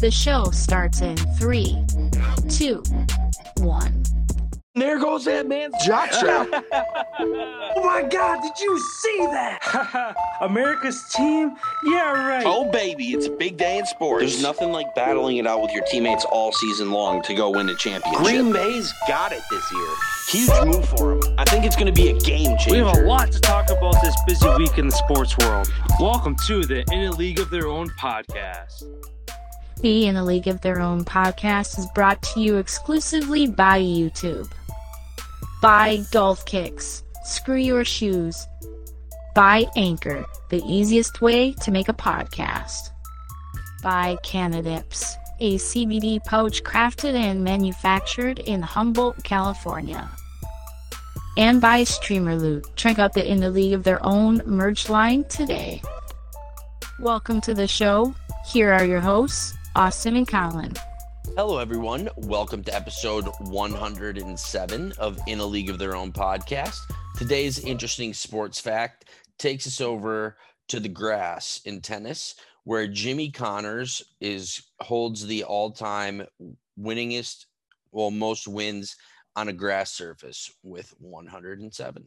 The show starts in three, two, one. There that man's jock strap. Oh my God, did you see that? America's team? Yeah, right. oh, baby, it's a big day in sports. There's nothing like battling it out with your teammates all season long to go win a championship. Green Bay's got it this year. Huge move for them. I think it's going to be a game changer. We have a lot to talk about this busy week in the sports world. Welcome to the In a League of Their Own podcast. The In a League of Their Own podcast is brought to you exclusively by YouTube. By Golf Kicks. Screw your shoes. By Anchor, the easiest way to make a podcast. By Canadips, a CBD pouch crafted and manufactured in Humboldt, California. And by Streamer Loot. Check out the In the League of Their Own merch line today. Welcome to the show. Here are your hosts, Austin and Colin. Hello, everyone. Welcome to episode 107 of In a League of Their Own podcast. Today's interesting sports fact takes us over to the grass in tennis, where Jimmy Connors is holds the all-time winningest, well, most wins on a grass surface with 107.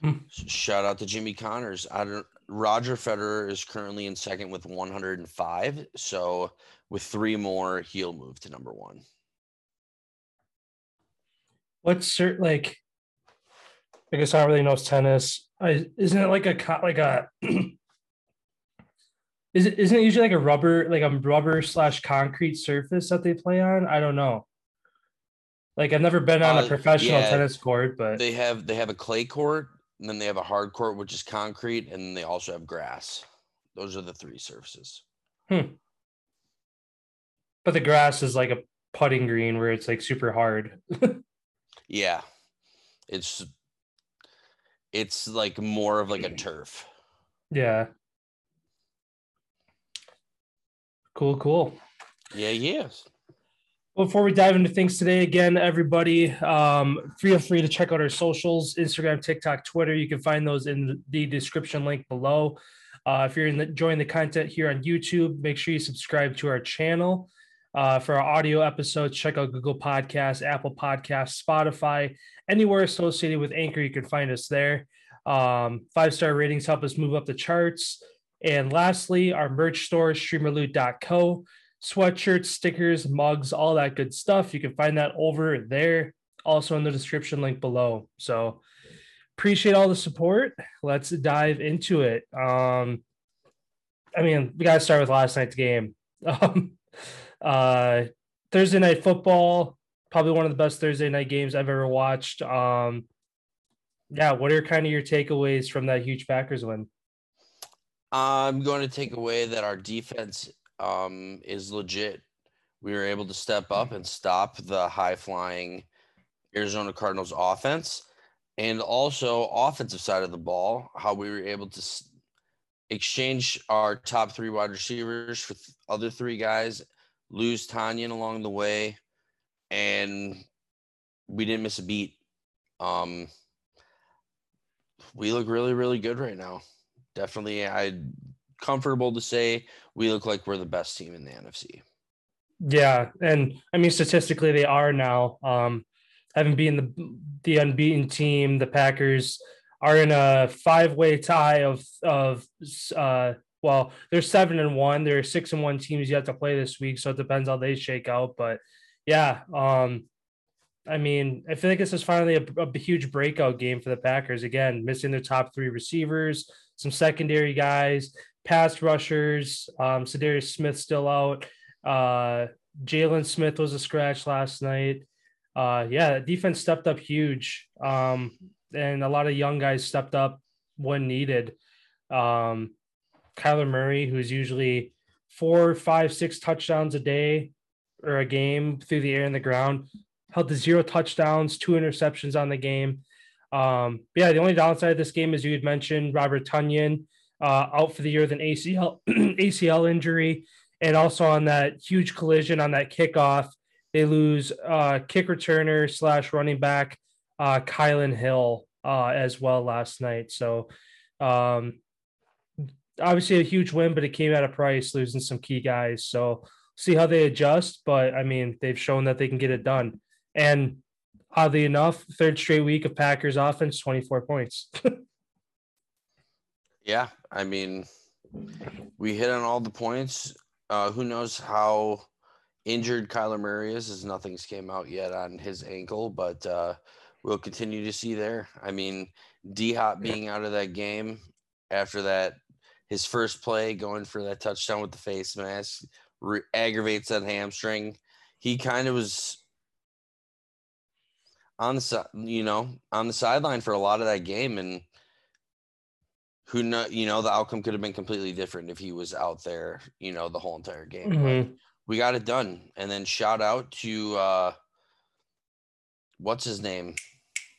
Hmm. Shout out to Jimmy Connors. I don't, Roger Federer is currently in second with 105. So with three more, he'll move to number one. What's cert like? I guess I don't really know tennis. I, isn't it like a like a? is it isn't it usually like a rubber like a rubber slash concrete surface that they play on? I don't know. Like I've never been on Uh, a professional yeah, tennis court, but They have they have a clay court, and then they have a hard court, which is concrete, and they also have grass. Those are the three surfaces. Hmm. but the grass is like a putting green where it's like super hard. Yeah, it's it's like more of like a turf. yeah. Cool, cool. Yeah, yes. Before we dive into things today, again, everybody, um, feel free to check out our socials Instagram, TikTok, Twitter. You can find those in the description link below. Uh, if you're enjoying the content here on YouTube, make sure you subscribe to our channel. Uh, for our audio episodes, check out Google Podcasts, Apple Podcasts, Spotify, anywhere associated with Anchor, you can find us there. Um, Five star ratings help us move up the charts. And lastly, our merch store, streamerloot.co sweatshirts, stickers, mugs, all that good stuff. You can find that over there, also in the description link below. So appreciate all the support. Let's dive into it. Um, I mean, we gotta start with last night's game. Um, uh, Thursday night football, probably one of the best Thursday night games I've ever watched. Um, yeah, what are kind of your takeaways from that huge Packers win? I'm going to take away that our defense um, is legit. We were able to step up and stop the high flying Arizona Cardinals offense, and also offensive side of the ball. How we were able to exchange our top three wide receivers for th- other three guys, lose Tonyan along the way, and we didn't miss a beat. Um, we look really, really good right now definitely I comfortable to say we look like we're the best team in the NFC. Yeah, and I mean statistically they are now. Um, having been the the unbeaten team, the Packers are in a five way tie of of uh well they're seven and one. There are six and one teams yet to play this week, so it depends how they shake out. But yeah, um, I mean I feel like this is finally a, a huge breakout game for the Packers. Again, missing their top three receivers, some secondary guys, pass rushers. Um, Za'Darius Smith still out. Uh, Jalen Smith was a scratch last night. Uh, yeah, defense stepped up huge. Um, and a lot of young guys stepped up when needed. Um, Kyler Murray, who's usually four, five, six touchdowns a day or a game through the air and the ground, held to zero touchdowns, two interceptions on the game. Um, yeah, the only downside of this game, as you had mentioned, Robert Tonyan uh, out for the year with an ACL ACL injury, and also on that huge collision on that kickoff, they lose uh, kick returner slash running back uh, Kylin Hill uh, as well last night. So, um, obviously a huge win, but it came at a price, losing some key guys. So see how they adjust. But I mean, they've shown that they can get it done. And oddly enough, third straight week of Packers offense, 24 points. Yeah, I mean, we hit on all the points. Uh, who knows how injured Kyler Murray is, as nothing's came out yet on his ankle, but uh, we'll continue to see there. I mean, D Hop being out of that game after that, his first play going for that touchdown with the face mask re- aggravates that hamstring. He kind of was on the side, you know, on the sideline for a lot of that game, and who know, you know, the outcome could have been completely different if he was out there, you know, the whole entire game. Mhm. we got it done, and then shout out to uh, what's his name,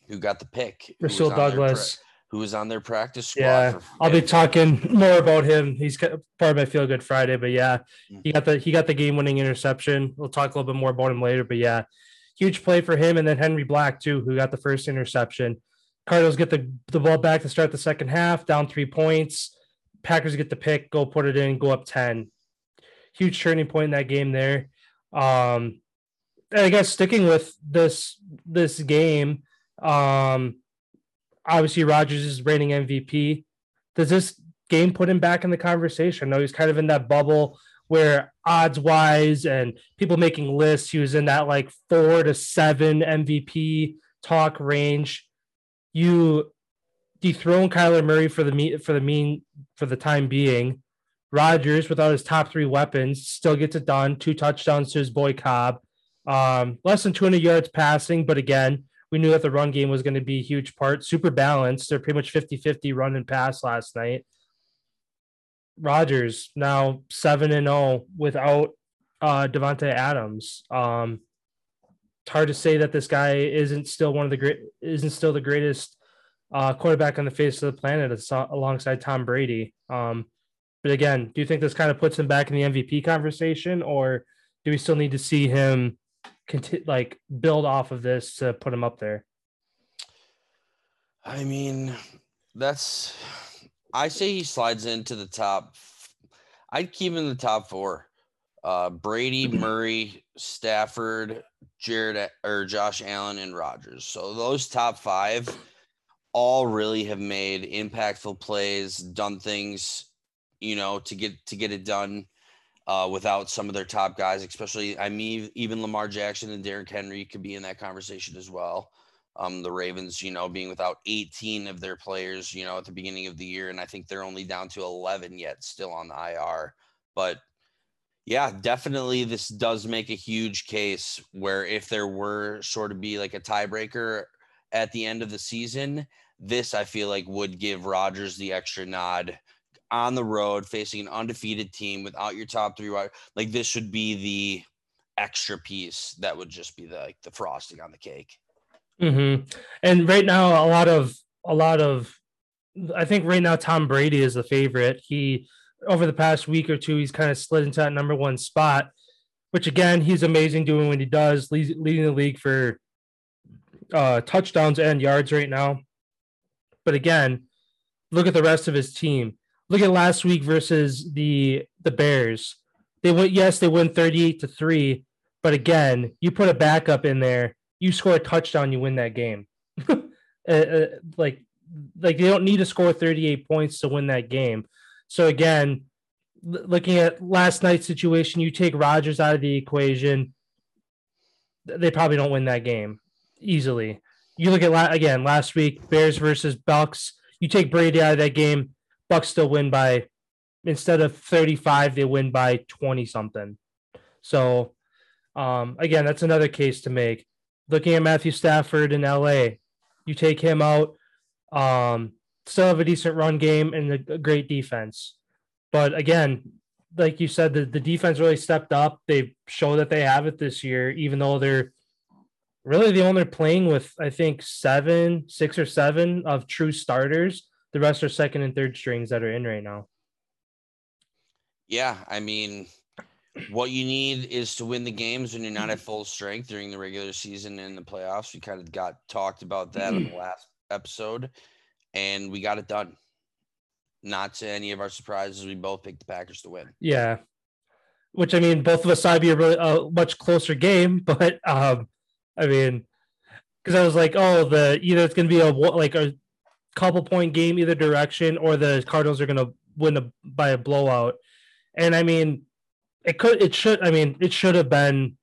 who got the pick, who was Rasul on their pra- Douglas. who was on their practice squad. Yeah, for- I'll be talking more about him. He's part of my feel good Friday, but yeah, he got the he got the game winning interception. We'll talk a little bit more about him later, but yeah, huge play for him. And then Henry Black too, who got the first interception. Cardinals get the, the ball back to start the second half, down three points. Packers get the pick, go put it in, go up 10. Huge turning point in that game there. Um, and I guess sticking with this this game, um, obviously Rodgers is reigning MVP. Does this game put him back in the conversation? No, he's kind of in that bubble where odds wise and people making lists, he was in that like four to seven MVP talk range. You dethrone Kyler Murray for the me for the mean for the time being. Rodgers, without his top three weapons, still gets it done. Two touchdowns to his boy Cobb. Um, less than 200 yards passing, but again, we knew that the run game was going to be a huge part. Super balanced. They're pretty much 50 50 run and pass last night. Rodgers now 7 and 0 without uh, Davante Adams. Um, it's hard to say that this guy isn't still one of the great, isn't still the greatest uh, quarterback on the face of the planet alongside Tom Brady. Um, but again, do you think this kind of puts him back in the MVP conversation, or do we still need to see him conti- like build off of this to put him up there? I mean, that's. I say he slides into the top. I'd keep him in the top four. Uh, Brady, Murray, Stafford, Jared or Josh Allen, and Rodgers. So those top five all really have made impactful plays, done things, you know, to get to get it done. Uh, without some of their top guys, especially I mean, even Lamar Jackson and Derrick Henry could be in that conversation as well um, the Ravens, you know, being without 18 of their players, you know, at the beginning of the year. And I think they're only down to 11 yet, still on the IR. But yeah, definitely this does make a huge case where if there were sort of be like a tiebreaker at the end of the season, this I feel like would give Rodgers the extra nod on the road facing an undefeated team without your top three wide. Like this should be the extra piece that would just be the like the frosting on the cake. Mm-hmm. And right now, a lot of a lot of, I think right now Tom Brady is the favorite. He over the past week or two, he's kind of slid into that number one spot, which again, he's amazing doing what he does, leading the league for uh, touchdowns and yards right now. But again, look at the rest of his team. Look at last week versus the the Bears. They went yes, they win 38 to 3, but again, you put a backup in there, you score a touchdown, you win that game. uh, uh, like like they don't need to score 38 points to win that game. So again, looking at last night's situation, you take Rodgers out of the equation, they probably don't win that game easily. You look at again last week, Bears versus Bucks. You take Brady out of that game, Bucks still win by instead of 35, they win by 20 something. So um, again, that's another case to make. Looking at Matthew Stafford in LA, you take him out, um, still have a decent run game and a, great defense. But again, like you said, the, the defense really stepped up. They show that they have it this year, even though they're really the only playing with, I think, seven, six or seven of true starters. The rest are second and third strings that are in right now. Yeah, I mean, what you need is to win the games when you're not at full strength during the regular season and the playoffs. We kind of got talked about that in the last episode, and we got it done. not to any of our surprises, we both picked the Packers to win. Yeah. Which I mean, both of us thought it'd be a really a much closer game, but um, I mean, because I was like, oh, the either it's gonna be a like a couple point game either direction, or the Cardinals are gonna win a, by a blowout. And I mean, it could, it should, I mean, it should have been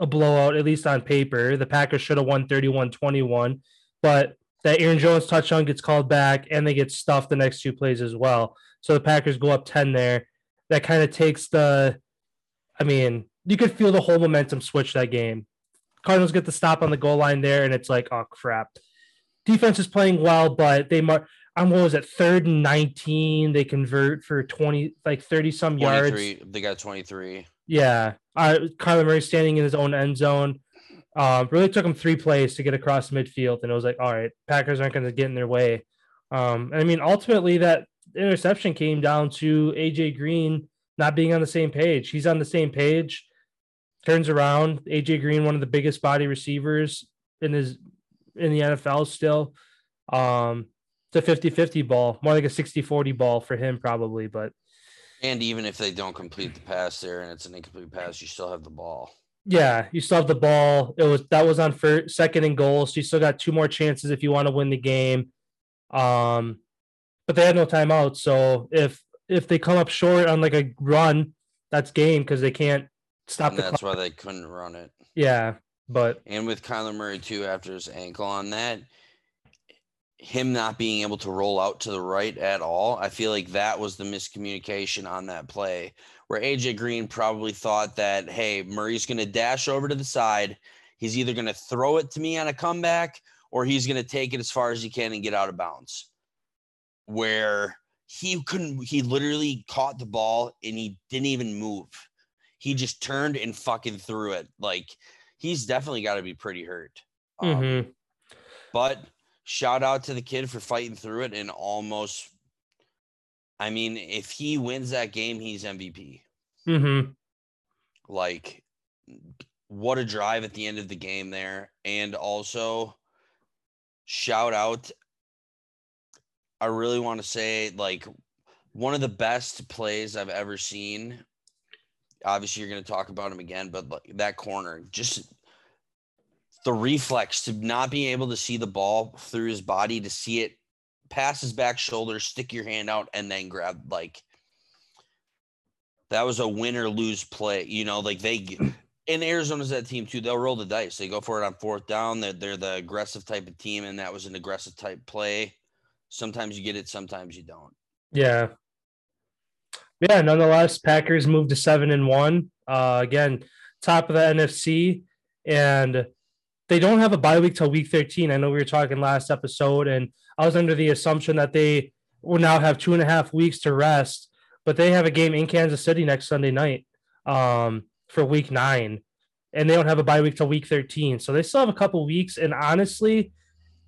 a blowout at least on paper. The Packers should have won 31-21, but that Aaron Jones touchdown gets called back, and they get stuffed the next two plays as well. So the Packers go up 10 there. That kind of takes the, I mean, you could feel the whole momentum switch that game. Cardinals get the stop on the goal line there, and it's like, oh crap. Defense is playing well, but they mar- on what was it, third and 19, they convert for 20, like 30 some yards. They got 23. Yeah. Uh, Kyler Murray standing in his own end zone. Um, really took him three plays to get across midfield, and it was like, all right, Packers aren't going to get in their way. Um, and I mean, ultimately, that interception came down to AJ Green not being on the same page. He's on the same page, turns around. AJ Green, one of the biggest body receivers in his in the NFL still. Um, it's a 50-50 ball, more like a 60-40 ball for him, probably, but And even if they don't complete the pass there and it's an incomplete pass, you still have the ball. Yeah, you still have the ball. It was that was on first, second and goal, so you still got two more chances if you want to win the game. Um, but they had no timeout, so if if they come up short on like a run, that's game because they can't stop And the that's clock. why they couldn't run it. Yeah, but And with Kyler Murray too, after his ankle on that, him not being able to roll out to the right at all, I feel like that was the miscommunication on that play where AJ Green probably thought that, hey, Murray's going to dash over to the side. He's either going to throw it to me on a comeback or he's going to take it as far as he can and get out of bounds. Where he couldn't, he literally caught the ball and he didn't even move. He just turned and fucking threw it. Like, he's definitely got to be pretty hurt. Um, mhm. But shout out to the kid for fighting through it and almost. I mean, if he wins that game, he's MVP. Mhm. Like, what a drive at the end of the game there. And also, shout out. I really want to say, like, one of the best plays I've ever seen. Obviously, you're going to talk about him again, but like, that corner, just the reflex to not being able to see the ball through his body, to see it pass his back shoulder, stick your hand out, and then grab like that was a win or lose play. You know, like they in Arizona's that team too. They'll roll the dice. They go for it on fourth down. They're they're the aggressive type of team, and that was an aggressive type play. Sometimes you get it, sometimes you don't. Yeah. Yeah, nonetheless, Packers moved to seven and one. Uh, again, top of the NFC, and they don't have a bye week till week 13. I know we were talking last episode, and I was under the assumption that they will now have two and a half weeks to rest, but they have a game in Kansas City next Sunday night um, for week nine, and they don't have a bye week till week 13. So they still have a couple weeks. And honestly,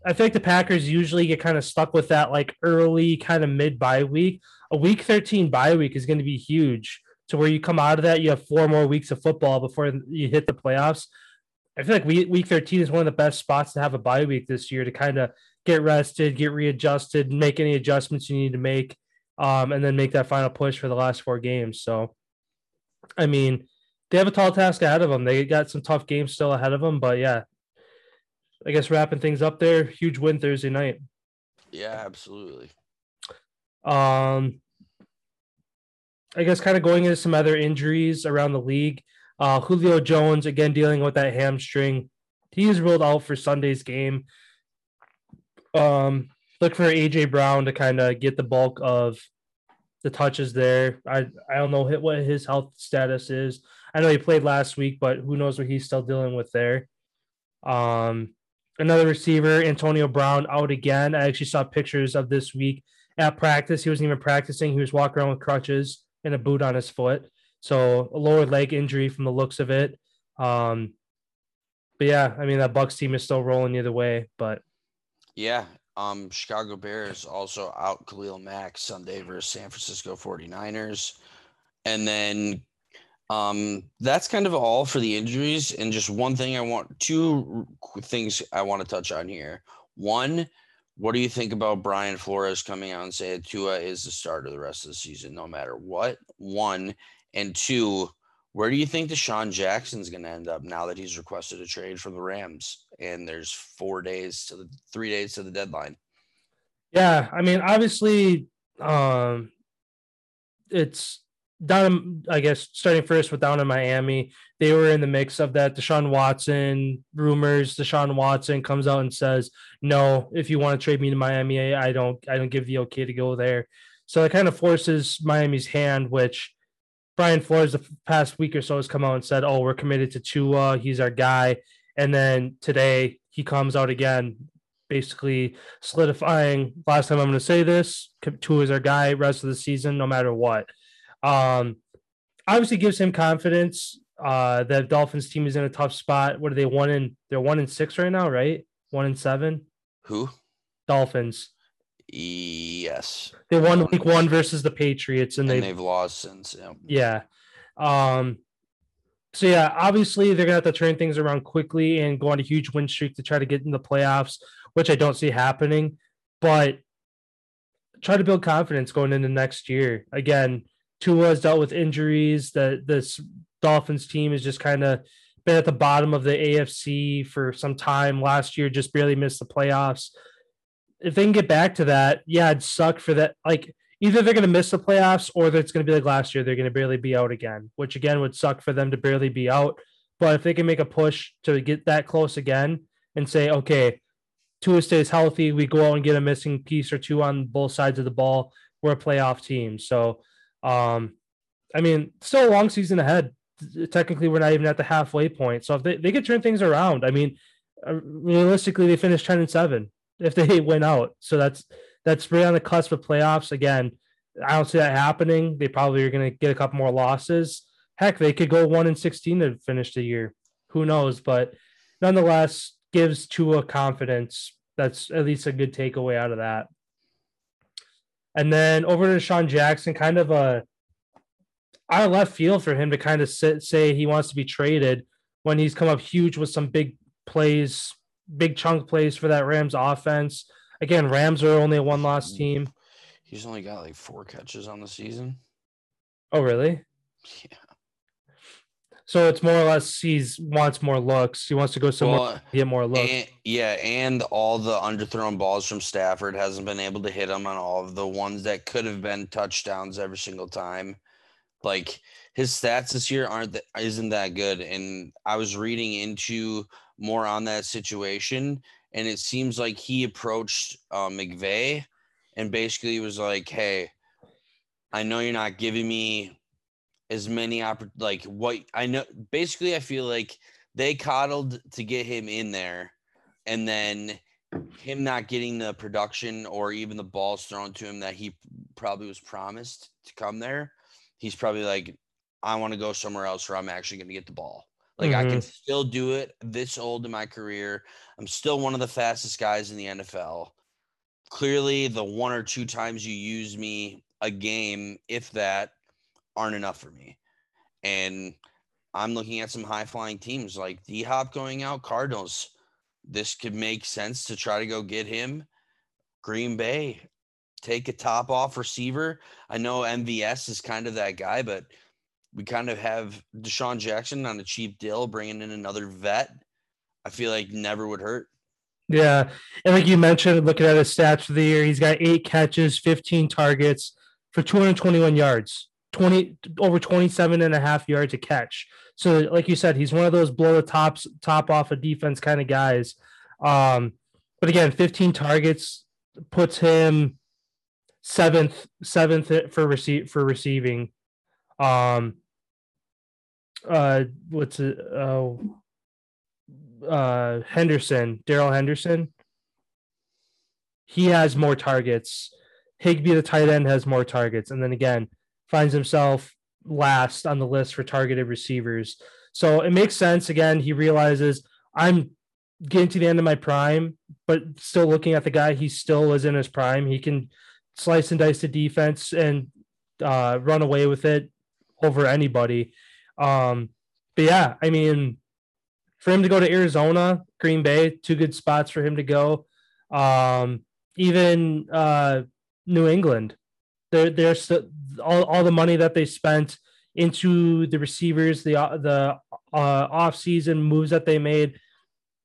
I think the Packers usually get kind of stuck with that like early kind of mid bye week. A week 13 bye week is going to be huge to where you come out of that, you have four more weeks of football before you hit the playoffs. I feel like week, week 13 is one of the best spots to have a bye week this year to kind of get rested, get readjusted, make any adjustments you need to make, um, and then make that final push for the last four games. So, I mean, they have a tall task ahead of them. They got some tough games still ahead of them, but yeah, I guess wrapping things up there, huge win Thursday night. Yeah, absolutely. Um, I guess kind of going into some other injuries around the league. Uh, Julio Jones again dealing with that hamstring. He is ruled out for Sunday's game. Um, look for AJ Brown to kind of get the bulk of the touches there. I I don't know what his health status is. I know he played last week, but who knows what he's still dealing with there. Um, another receiver, Antonio Brown, out again. I actually saw pictures of this week at practice. He wasn't even practicing. He was walking around with crutches and a boot on his foot. So a lower leg injury from the looks of it. Um, but yeah, I mean that Bucks team is still rolling either way. But Yeah. Um, Chicago Bears also out Khalil Mack Sunday versus San Francisco 49ers. And then um, that's kind of all for the injuries. And just one thing I want, two things I want to touch on here. One, What do you think about Brian Flores coming out and saying Tua is the starter the rest of the season, no matter what? One and two, where do you think DeSean Jackson's going to end up now that he's requested a trade from the Rams and there's four days to the three days to the deadline? Yeah, I mean, obviously, um, it's down. I guess starting first with down in Miami, they were in the mix of that. Deshaun Watson rumors. Deshaun Watson comes out and says, "No, if you want to trade me to Miami, I don't. I don't give the okay to go there." So it kind of forces Miami's hand, which Brian Flores the past week or so has come out and said, "Oh, we're committed to Tua. He's our guy." And then today he comes out again, basically solidifying. Last time I'm going to say this: Tua is our guy rest of the season, no matter what. Um, obviously gives him confidence. Uh, the Dolphins team is in a tough spot. What are they one in? They're one in six right now, right? One in seven. Who? Dolphins. Yes. They won week one versus the Patriots, and, And they they've lost since. Yeah. yeah. Um. So yeah, obviously they're gonna have to turn things around quickly and go on a huge win streak to try to get in the playoffs, which I don't see happening. But try to build confidence going into next year. Again, Tua has dealt with injuries. That this Dolphins team has just kind of been at the bottom of the AFC for some time. Last year, just barely missed the playoffs. If they can get back to that, yeah, it'd suck for that. Like either they're going to miss the playoffs or it's going to be like last year, they're going to barely be out again, which again would suck for them to barely be out. But if they can make a push to get that close again and say, okay, Tua stays healthy, we go out and get a missing piece or two on both sides of the ball, we're a playoff team. So, um, I mean, still a long season ahead. Technically, we're not even at the halfway point. So if they, they could turn things around, I mean, uh, realistically, they finished 10 and 7 if they win out. So that's that's right on the cusp of playoffs. Again, I don't see that happening. They probably are going to get a couple more losses. Heck, they could go one and sixteen to finish the year. Who knows? But nonetheless, gives Tua confidence. That's at least a good takeaway out of that. And then over to Sean Jackson, kind of a out of left field for him to kind of sit, say he wants to be traded when he's come up huge with some big plays, big chunk plays for that Rams offense. Again, Rams are only a one loss hmm. team. He's only got like four catches on the season. Oh, really? Yeah. So it's more or less he's wants more looks. He wants to go somewhere Well, to get more looks. And, yeah, and all the underthrown balls from Stafford hasn't been able to hit him on all of the ones that could have been touchdowns every single time. Like his stats this year aren't that isn't that good. And I was reading into more on that situation, and it seems like he approached uh, McVay and basically was like, "Hey, I know you're not giving me as many oppor- like what I know." Basically, I feel like they coddled to get him in there, and then him not getting the production or even the balls thrown to him that he probably was promised to come there. He's probably like, I want to go somewhere else where I'm actually going to get the ball. Like I can mm-hmm. still do it this old in my career. I'm still one of the fastest guys in the NFL. Clearly, the one or two times you use me a game, if that, aren't enough for me. And I'm looking at some high flying teams like D Hop going out, Cardinals. This could make sense to try to go get him. Green Bay, take a top off receiver. I know MVS is kind of that guy, but we kind of have DeSean Jackson on a cheap deal, bringing in another vet. I feel like never would hurt. Yeah. And like you mentioned, looking at his stats for the year, he's got eight catches, 15 targets for 221 yards, 20 over 27 and a half yards a catch. So, like you said, he's one of those blow the tops top off a defense kind of guys. Um, but again, 15 targets puts him seventh, seventh for receive for receiving. Um, uh, what's it? Oh, uh, Henderson, Darrell Henderson. He has more targets. Higbee, the tight end, has more targets, and then again finds himself last on the list for targeted receivers. So it makes sense. Again, he realizes I'm getting to the end of my prime, but still looking at the guy, he still is in his prime. He can slice and dice the defense and uh, run away with it over anybody. Um, but yeah, I mean, for him to go to Arizona, Green Bay, two good spots for him to go. Um, even uh, New England. They're they're st- all all the money that they spent into the receivers, the uh, the uh, off season moves that they made.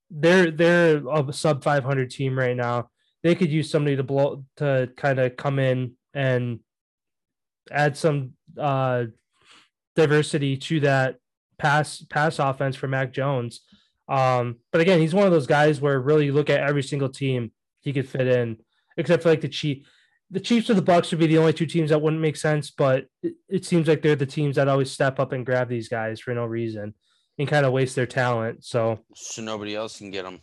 They're they're a sub 500 team right now. They could use somebody to blow to kind of come in and add some uh, diversity to that pass pass offense for Mac Jones. Um, but again, he's one of those guys where really you look at every single team he could fit in, except for like the Chiefs. The Chiefs or the Bucks would be the only two teams that wouldn't make sense, but it, it seems like they're the teams that always step up and grab these guys for no reason and kind of waste their talent. So So nobody else can get them.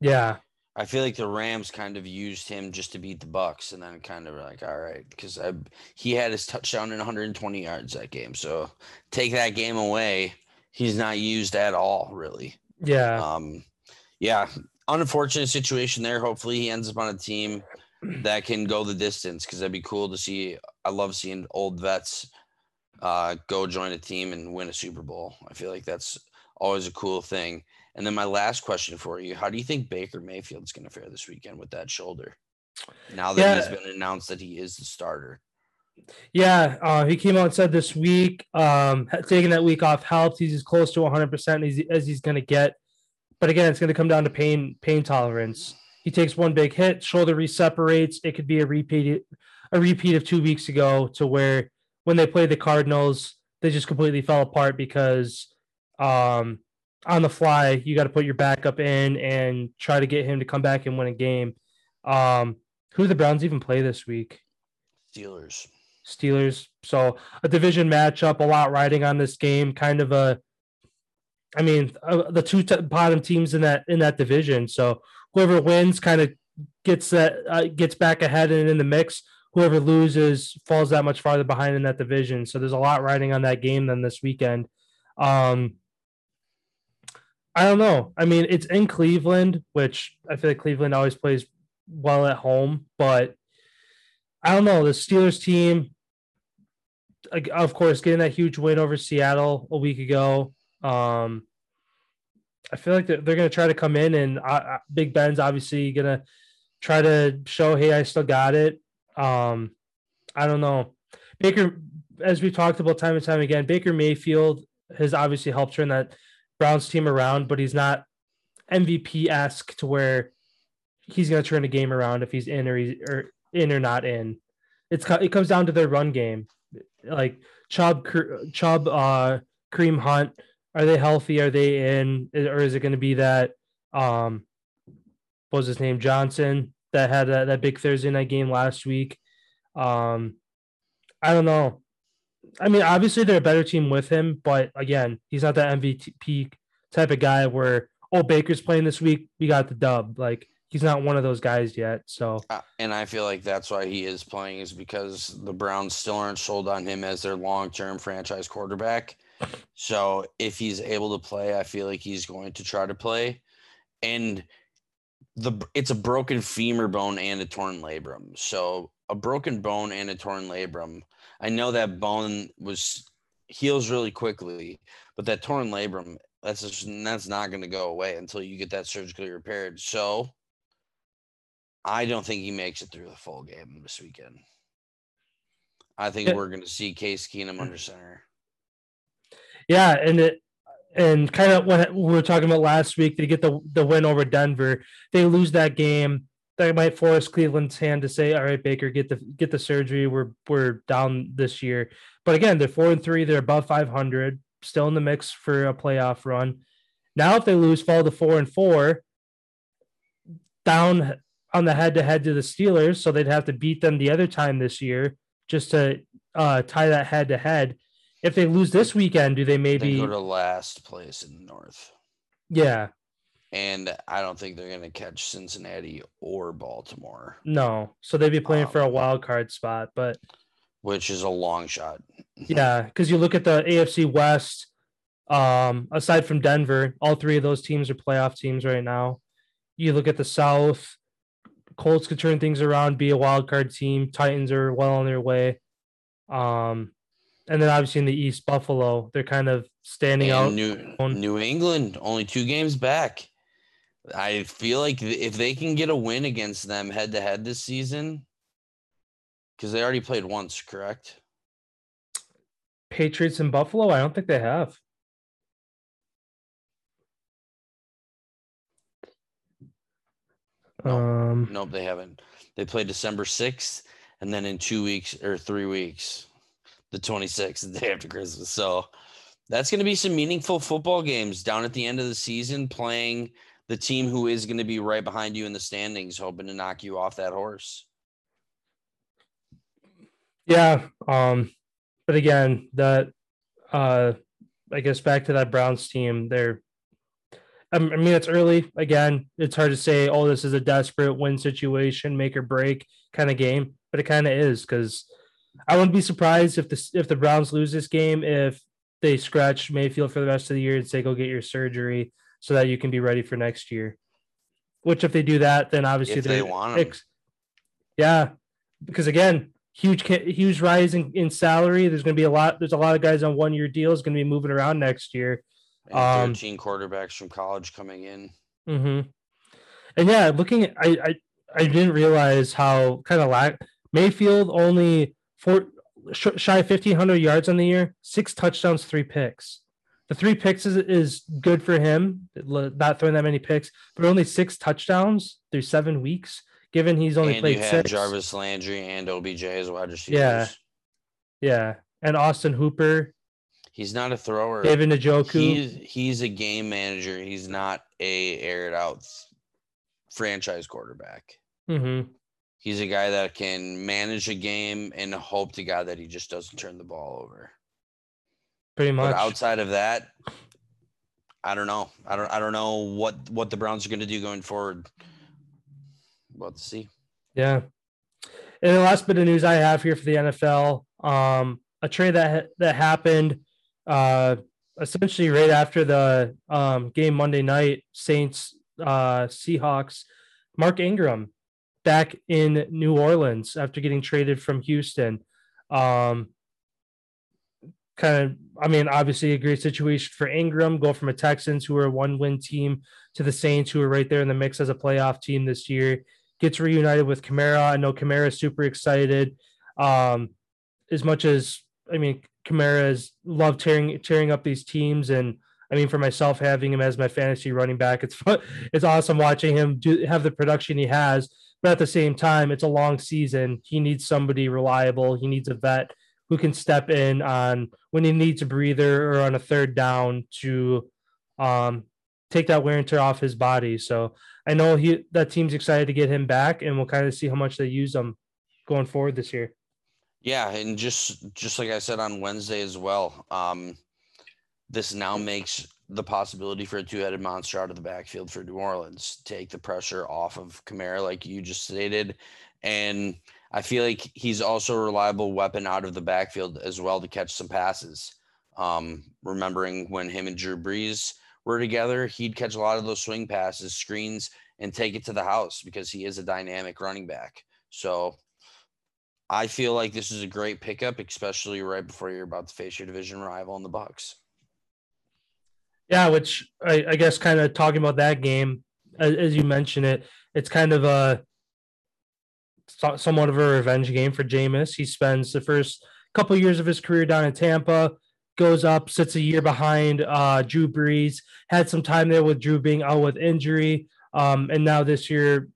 yeah, I feel like the Rams kind of used him just to beat the Bucks, and then kind of like, all right, because he had his touchdown in 120 yards that game. So take that game away, he's not used at all, really. yeah, Um, yeah, unfortunate situation there. Hopefully, he ends up on a team that can go the distance because that'd be cool to see. I love seeing old vets uh, go join a team and win a Super Bowl. I feel like that's always a cool thing. And then my last question for you: How do you think Baker Mayfield's going to fare this weekend with that shoulder? Now that Yeah. he's been announced that he is the starter. yeah. Uh, he came out and said this week, um, taking that week off helped. He's as close to 100 percent as, he- as he's going to get. But again, it's going to come down to pain pain tolerance. He takes one big hit, shoulder reseparates. It could be a repeat a repeat of two weeks ago to where when they played the Cardinals, they just completely fell apart because um, on the fly you got to put your backup in and try to get him to come back and win a game. Um, who the Browns even play this week? Steelers. Steelers. So a division matchup, a lot riding on this game. Kind of a, I mean, uh, the two t- bottom teams in that in that division. So whoever wins kind of gets that uh, gets back ahead and in the mix. Whoever loses falls that much farther behind in that division. So there's a lot riding on that game than this weekend. Um, I don't know. I mean, it's in Cleveland, which I feel like Cleveland always plays well at home, but I don't know. The Steelers team, of course, getting that huge win over Seattle a week ago. Um, I feel like they're, they're going to try to come in, and uh, uh, Big Ben's obviously going to try to show, hey, I still got it. Um, I don't know. Baker, as we talked about time and time again, Baker Mayfield has obviously helped turn that Browns team around, but he's not MVP esque to where he's going to turn the game around if he's in or he's or in or not in. It's it comes down to their run game, like Chubb, Chubb, uh, Kareem Hunt. Are they healthy? Are they in? Or is it going to be that? Um, what was his name? Johnson that had that, that big Thursday night game last week. Um, I don't know. I mean, obviously they're a better team with him, but again, he's not that MVP type of guy where oh Baker's playing this week, we got the dub. Like he's not one of those guys yet. So Uh, and I feel like that's why he is playing is because the Browns still aren't sold on him as their long-term franchise quarterback. So if he's able to play, I feel like he's going to try to play. And the it's a broken femur bone and a torn labrum. So a broken bone and a torn labrum. I know that bone was heals really quickly, but that torn labrum that's just, that's not going to go away until you get that surgically repaired. So I don't think he makes it through the full game this weekend. I think Yeah. we're going to see Case Keenum under center. yeah, and it and kind of what we were talking about last week, they get the the win over Denver. They lose that game. That might force Cleveland's hand to say, "All right, Baker, get the get the surgery. We're we're down this year." But again, they're four and three. They're above five hundred, still in the mix for a playoff run. Now, if they lose, fall to four and four, down on the head to head to the Steelers, so they'd have to beat them the other time this year just to uh, tie that head to head. If they lose this weekend, do they They maybe? go to last place in the North. yeah, And I don't think they're going to catch Cincinnati or Baltimore, no. So they'd be playing for a Um, wild card spot, but which is a long shot. yeah, because you look at the AFC West. Um, aside from Denver, all three of those teams are playoff teams right now. You look at the South, Colts could turn things around, be a wild card team. Titans are well on their way. Um, and then obviously in the East, Buffalo, they're kind of standing out. New, New England, only two games back. I feel like if they can get a win against them head to head this season, because they already played once, correct? Patriots and Buffalo? I don't think they have. No. Um, Nope, they haven't. They played December 6th and then in two weeks or three weeks, the 26th, the day after Christmas. So that's going to be some meaningful football games down at the end of the season, playing the team who is going to be right behind you in the standings, hoping to knock you off that horse. yeah. Um, but again, that uh, I guess back to that Browns team, m- I mean, it's early. Again, it's hard to say. Oh, this is a desperate win situation, make or break kind of game, but it kind of is because I wouldn't be surprised if the if the Browns lose this game if they scratch Mayfield for the rest of the year and say go get your surgery so that you can be ready for next year. Which, if they do that, then obviously they want ex- yeah, because again, huge huge rise in, in salary. There's going to be a lot. There's a lot of guys on one year deals going to be moving around next year. And Um, 13 quarterbacks from college coming in. Mm-hmm. And yeah, looking at I I, I didn't realize how kind of lack Mayfield only four shy of fifteen hundred yards on the year, six touchdowns, three picks. The three picks is, is good for him, not throwing that many picks, but only six touchdowns through seven weeks. Given he's only and played you have six, Jarvis Landry and OBJ as wide receivers. Yeah. yeah, and Austin Hooper, He's not a thrower. David Njoku, He's he's a game manager. He's not a aired out franchise quarterback. hmm He's a guy that can manage a game and hope to God that he just doesn't turn the ball over. Pretty much. But outside of that, I don't know. I don't I don't know what what the Browns are going to do going forward. We'll have to see. Yeah. And the last bit of news I have here for the NFL, um, a trade that that happened uh, essentially right after the um, game Monday night, Saints uh, Seahawks. Mark Ingram back in New Orleans after getting traded from Houston. Um, kind of, I mean, obviously a great situation for Ingram. Go from a Texans who are a one-win team to the Saints who are right there in the mix as a playoff team this year gets reunited with Kamara. I know Kamara is super excited. Um, as much as I mean, Kamara has loved tearing tearing up these teams, and I mean, for myself, having him as my fantasy running back, it's fun. It's awesome watching him do have the production he has. But at the same time, it's a long season. He needs somebody reliable. He needs a vet who can step in on when he needs a breather or on a third down to um, take that wear and tear off his body. So I know he that team's excited to get him back, and we'll kind of see how much they use him going forward this year. Yeah, and just just like I said on Wednesday as well, um, this now makes the possibility for a two-headed monster out of the backfield for New Orleans take the pressure off of Kamara, like you just stated, and I feel like he's also a reliable weapon out of the backfield as well to catch some passes. Um, remembering when him and Drew Brees were together, he'd catch a lot of those swing passes, screens, and take it to the house because he is a dynamic running back. So I feel like this is a great pickup, especially right before you're about to face your division rival in the Bucks. Yeah, which I, I guess kind of talking about that game, as, as you mentioned it, it's kind of a somewhat of a revenge game for Jameis. He spends the first couple years of his career down in Tampa, goes up, sits a year behind uh, Drew Brees, had some time there with Drew being out with injury, um, and now this year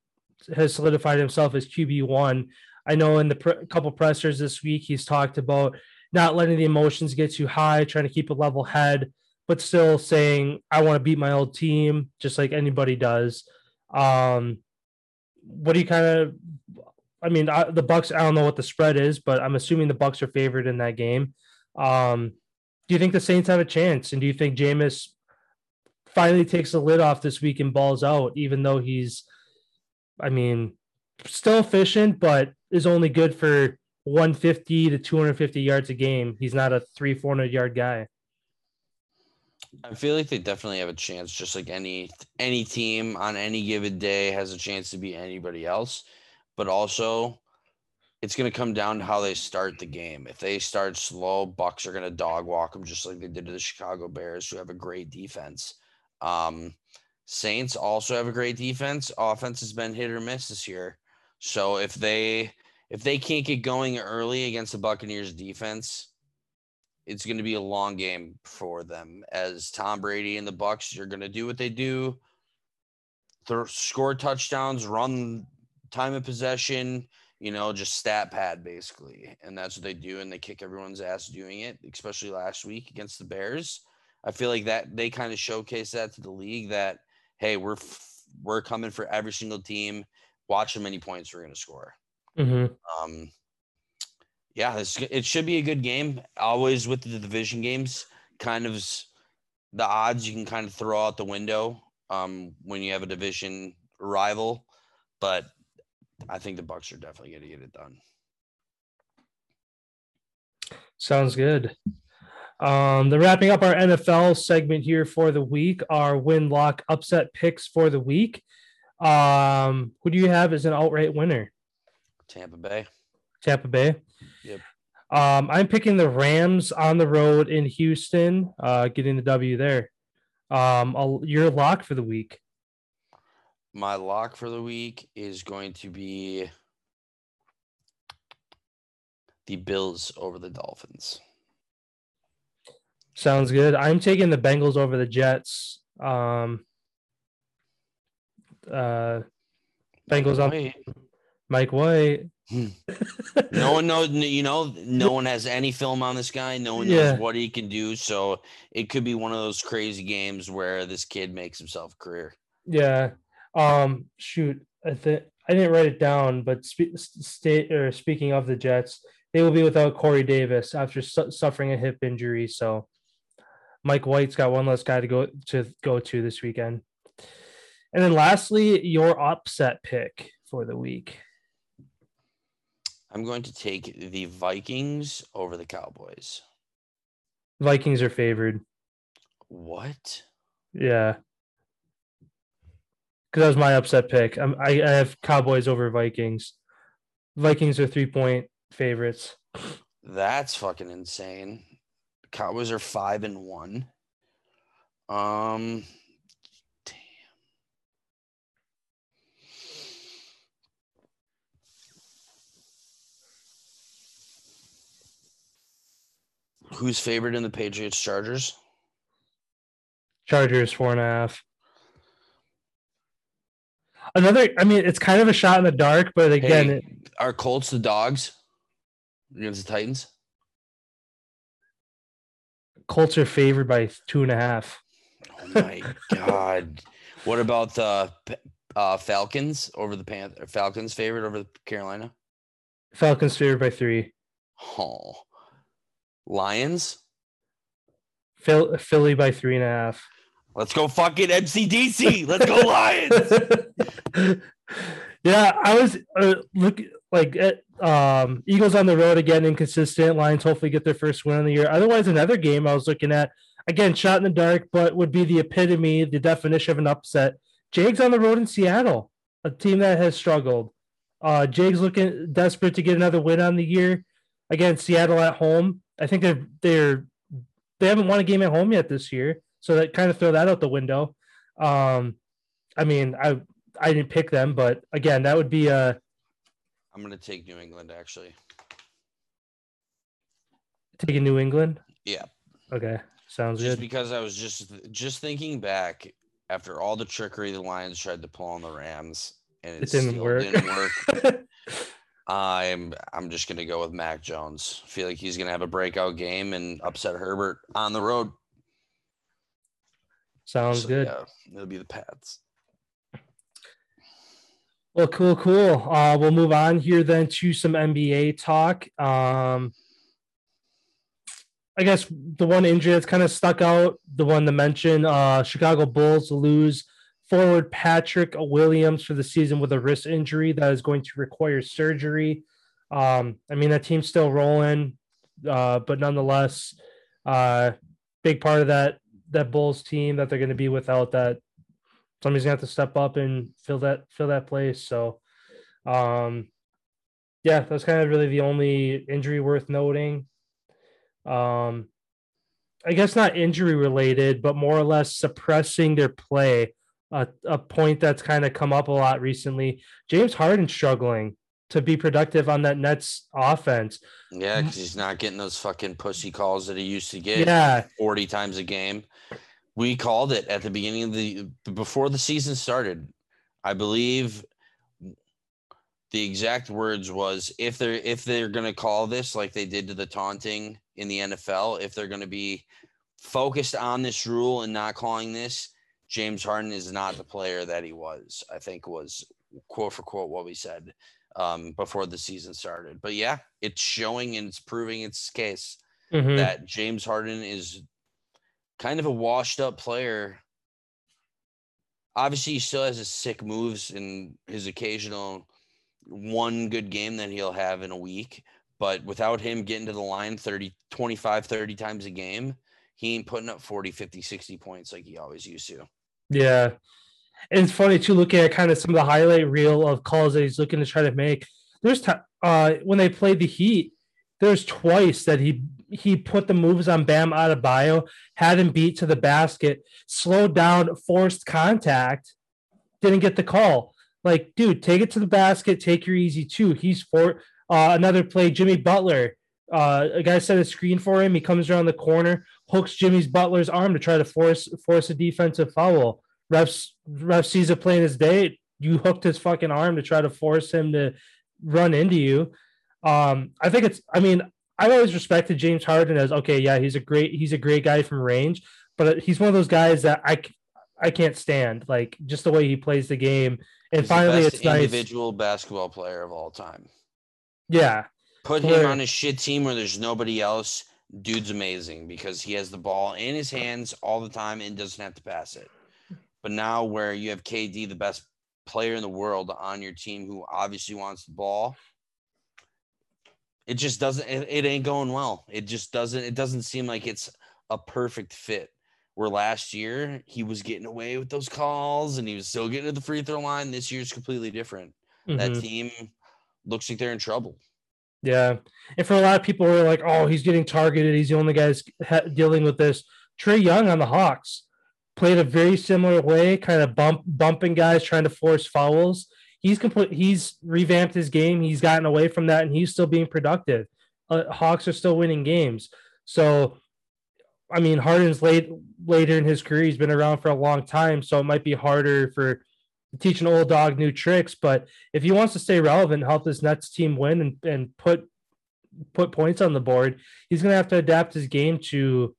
has solidified himself as QB one. I know in the pr- couple pressers this week, he's talked about not letting the emotions get too high, trying to keep a level head but still saying I want to beat my old team just like anybody does. Um, what do you kind of? I mean, I, the Bucks. I don't know what the spread is, but I'm assuming the Bucks are favored in that game. Um, do you think the Saints have a chance? And do you think Jameis finally takes the lid off this week and balls out, even though he's, I mean, still efficient, but is only good for 150 to 250 yards a game. He's not a three, 400 yard guy. I feel like they definitely have a chance, just like any any team on any given day has a chance to be anybody else. But also, it's going to come down to how they start the game. If they start slow, Bucks are going to dog walk them, just like they did to the Chicago Bears, who have a great defense. Um, Saints also have a great defense. Offense has been hit or miss this year. So if they if they can't get going early against the Buccaneers defense, it's going to be a long game for them as Tom Brady and the Bucks are going to do what they do. Score touchdowns, run time of possession, you know, just stat pad basically. And that's what they do and they kick everyone's ass doing it, especially last week against the Bears. I feel like that they kind of showcase that to the league that hey, we're f- we're coming for every single team. Watch how many points we're going to score. hmm Um, yeah, this, it should be a good game. Always with the division games, kind of the odds you can kind of throw out the window um, when you have a division rival, but I think the Bucks are definitely going to get it done. Sounds good. Um, the wrapping up our NFL segment here for the week, our win lock upset picks for the week. Um, who do you have as an outright winner? Tampa Bay. Tampa Bay. Yep. Um, I'm picking the Rams on the road in Houston, uh, getting the W there. Um, I'll, your lock for the week. My lock for the week is going to be the Bills over the Dolphins. Sounds good. I'm taking the Bengals over the Jets. Um, uh, Bengals on Mike White. no one knows. You know, no one has any film on this guy. No one knows Yeah. what he can do. So it could be one of those crazy games where this kid makes himself a career. Yeah. Um. Shoot. I think I didn't write it down, but spe- state or speaking of the Jets, they will be without Corey Davis after su- suffering a hip injury. So Mike White's got one less guy to go to go to this weekend. And then lastly, your upset pick for the week. I'm going to take the Vikings over the Cowboys. Vikings are favored. What? Yeah. Because that was my upset pick. I'm, I, I have Cowboys over Vikings. Vikings are three point favorites. That's fucking insane. Cowboys are five and one. Um, damn. Who's favored in the Patriots Chargers? Chargers four and a half. Another, I mean, it's kind of a shot in the dark, but again, Hey, it, are Colts the dogs against the Titans? Colts are favored by two and a half. Oh my god! What about the uh, Falcons over the Panther? Falcons favorite over the Carolina? Falcons favored by three. Oh, Lions. Phil, Philly by three and a half. Let's go fucking MCDC. Let's go Lions. yeah, I was uh, look like at, um Eagles on the road again, inconsistent. Lions hopefully get their first win of the year. Otherwise, another game I was looking at again, shot in the dark, but would be the epitome, the definition of an upset. Jags on the road in Seattle, a team that has struggled. Uh, Jags looking desperate to get another win on the year. Again, Seattle at home. I think they're they're they haven't won a game at home yet this year, so that kind of throw that out the window. Um, I mean, I I didn't pick them, but again, that would be a I'm gonna take New England actually. taking New England. Yeah, Okay, sounds just good. because I was just just thinking back after all the trickery the Lions tried to pull on the Rams and it, It didn't work. didn't work. I'm I'm just gonna go with Mac Jones. feel like he's gonna have a breakout game and upset Herbert on the road. Sounds So, good. Yeah, it'll be the Pats. Well, cool, cool. Uh, we'll move on here then to some NBA talk. Um, I guess the one injury that's kind of stuck out, the one to mention, uh, Chicago Bulls lose forward Patrick Williams for the season with a wrist injury that is going to require surgery. Um, I mean, that team's still rolling, uh, but nonetheless, uh, big part of that that Bulls team that they're going to be without that somebody's gonna have to step up and fill that fill that place. So, um, yeah, that's kind of really the only injury worth noting. Um, I guess not injury related, but more or less suppressing their play a, a point that's kind of come up a lot recently. James Harden struggling to be productive on that Nets offense. Yeah, because he's not getting those fucking pussy calls that he used to get Yeah, 40 times a game. We called it at the beginning of the before the season started. I believe the exact words was if they're if they're going to call this like they did to the taunting in the NFL, if they're going to be focused on this rule and not calling this, James Harden is not the player that he was. I think was quote for quote what we said um, before the season started. But yeah, it's showing and it's proving its case Mhm. that James Harden is kind of a washed up player. Obviously, he still has his sick moves and his occasional one good game that he'll have in a week. But without him getting to the line 30, 25, 30 times a game, he ain't putting up 40, 50, 60 points like he always used to. Yeah. And it's funny too, looking at kind of some of the highlight reel of calls that he's looking to try to make. There's ti uh when they played the Heat, there's twice that he he put the moves on Bam Adebayo, had him beat to the basket, slowed down, forced contact, didn't get the call. Like, dude, take it to the basket, take your easy two. He's for uh, another play, Jimmy Butler. Uh, a guy set a screen for him. He comes around the corner, hooks Jimmy's Butler's arm to try to force force a defensive foul. Refs ref sees it plain as day. You hooked his fucking arm to try to force him to run into you. Um, I think it's. I mean, I've always respected James Harden as okay, yeah, he's a great he's a great guy from range, but he's one of those guys that I I can't stand like just the way he plays the game. And He's the finally, best it's nice. individual basketball player of all time. Yeah, Put him on a shit team where there's nobody else. Dude's amazing because he has the ball in his hands all the time and doesn't have to pass it. But now, where you have KD, the best player in the world, on your team who obviously wants the ball, it just doesn't. It, it ain't going well. It just doesn't. It doesn't seem like it's a perfect fit. Where last year he was getting away with those calls and he was still getting to the free throw line. This year's completely different. That Mhm. team looks like they're in trouble. Yeah, and for a lot of people, who are like, "Oh, he's getting targeted. He's the only guy that's ha- dealing with this." Trae Young on the Hawks played a very similar way, kind of bump bumping guys, trying to force fouls. He's complete. He's revamped his game. He's gotten away from that, and he's still being productive. Uh, Hawks are still winning games. So, I mean, Harden's late later in his career. He's been around for a long time, so it might be harder for teach an old dog new tricks. But if he wants to stay relevant, help this Nets team win, and, and put put points on the board, he's going to have to adapt his game to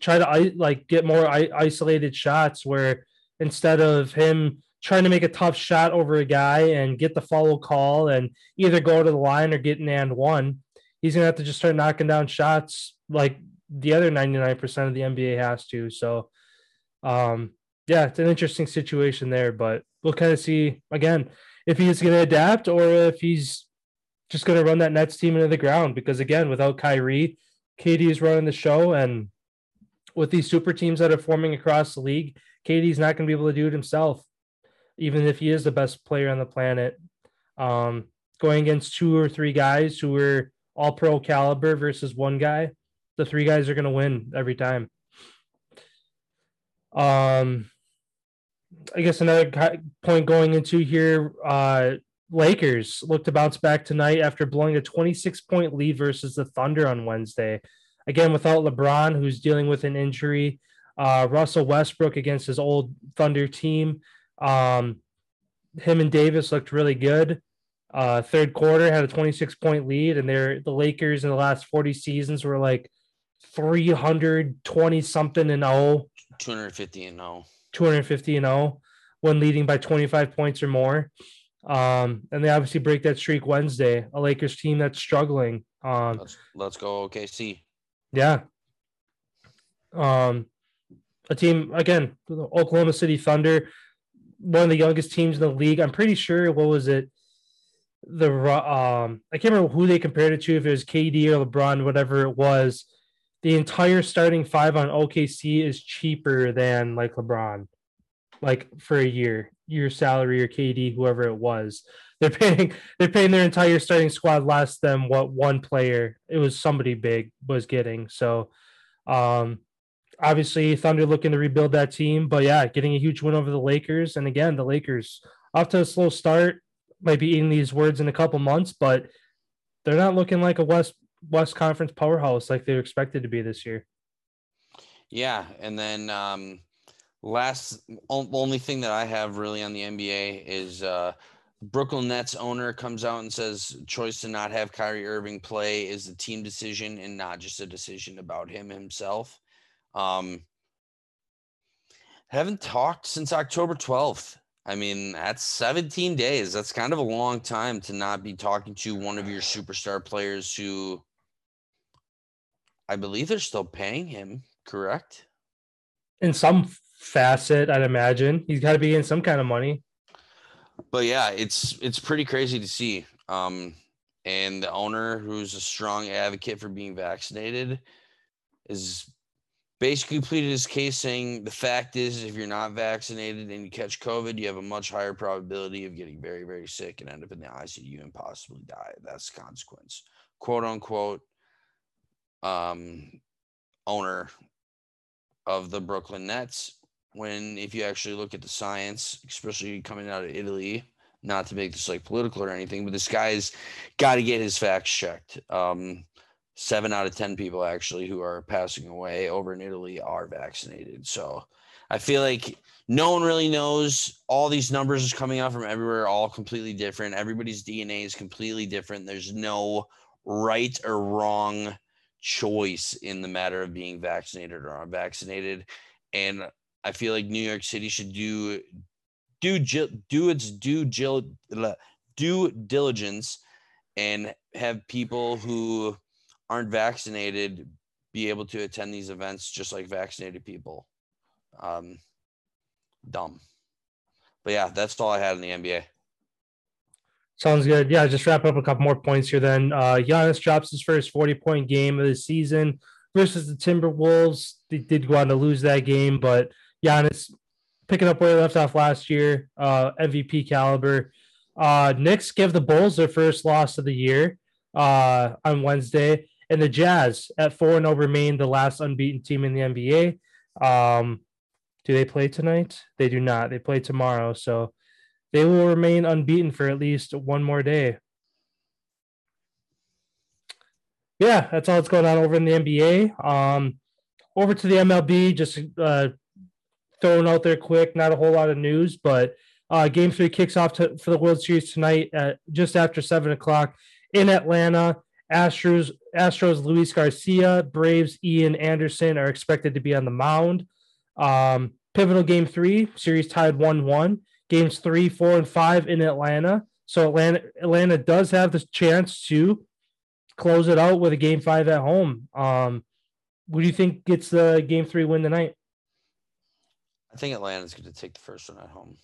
try to like get more isolated shots where instead of him trying to make a tough shot over a guy and get the follow call and either go to the line or get an and one, he's gonna have to just start knocking down shots like the other 99% of the NBA has to. So um yeah, it's an interesting situation there, but we'll kind of see again if he's gonna adapt or if he's just gonna run that Nets team into the ground because again, without Kyrie, KD is running the show and with these super teams that are forming across the league, KD's not going to be able to do it himself, even if he is the best player on the planet. Um, going against two or three guys who are all pro caliber versus one guy, the three guys are going to win every time. Um, I guess another point going into here, uh, Lakers look to bounce back tonight after blowing a 26 point lead versus the Thunder on Wednesday. Again, without LeBron, who's dealing with an injury, uh, Russell Westbrook against his old Thunder team. Um, him and Davis looked really good. Uh, third quarter had a 26 point lead, and they're the Lakers in the last 40 seasons were like 320 something and oh, 250 and no. 250 and 0 when leading by 25 points or more. Um, and they obviously break that streak Wednesday, a Lakers team that's struggling. Um, Let's let's go OKC. yeah. Um, a team again, the Oklahoma City Thunder, one of the youngest teams in the league. I'm pretty sure. What was it? The um, I can't remember who they compared it to. If it was KD or LeBron, whatever it was. The entire starting five on OKC is cheaper than like LeBron, like for a year, your salary or KD, whoever it was. They're paying they're paying their entire starting squad less than what one player it was somebody big was getting. So um obviously Thunder looking to rebuild that team, but yeah, getting a huge win over the Lakers. And again, the Lakers off to a slow start, might be eating these words in a couple months, but they're not looking like a West West Conference powerhouse like they're expected to be this year. Yeah, and then um, last only thing that I have really on the NBA is uh, Brooklyn Nets owner comes out and says choice to not have Kyrie Irving play is a team decision and not just a decision about him himself. Um, haven't talked since October 12th. I mean, that's 17 days. That's kind of a long time to not be talking to one of your superstar players who I believe they're still paying him, correct? In some facet, I'd imagine. He's got to be in some kind of money but yeah, it's it's pretty crazy to see. Um, and the owner, who's a strong advocate for being vaccinated, is basically pleaded his case saying the fact is if you're not vaccinated and you catch COVID, you have a much higher probability of getting very, very sick and end up in the ICU and possibly die. That's the consequence. Quote unquote um owner of the Brooklyn Nets when if you actually look at the science, especially coming out of Italy, not to make this like political or anything, but this guy's got to get his facts checked. Um, seven out of 10 people actually who are passing away over in Italy are vaccinated. So I feel like no one really knows. All these numbers coming out from everywhere, all completely different. Everybody's DNA is completely different. There's no right or wrong choice in the matter of being vaccinated or unvaccinated. And I feel like New York City should do do do its due due diligence and have people who aren't vaccinated be able to attend these events just like vaccinated people. Um, dumb. But yeah, that's all I had in the NBA. Sounds good. Yeah, just wrap up a couple more points here. Then uh, Giannis drops his first forty-point game of the season versus the Timberwolves. They did go on to lose that game, but Giannis picking up where he left off last year, uh, MVP caliber. Uh, Knicks give the Bulls their first loss of the year uh, on Wednesday, and the Jazz at four and over remain the last unbeaten team in the NBA. Um, do they play tonight? They do not. They play tomorrow, so they will remain unbeaten for at least one more day. Yeah, that's all that's going on over in the NBA. Um, over to the MLB, just uh, thrown out there quick. Not a whole lot of news, but uh, Game Three kicks off to, for the World Series tonight at just after seven o'clock in Atlanta. Astros, Astros, Luis Garcia, Braves, Ian Anderson are expected to be on the mound. Um, pivotal Game Three series tied one-one. Games three, four, and five in Atlanta. So Atlanta, Atlanta does have the chance to close it out with a Game Five at home. Um, what do you think gets the Game Three win tonight? I think Atlanta's going to take the first one at home.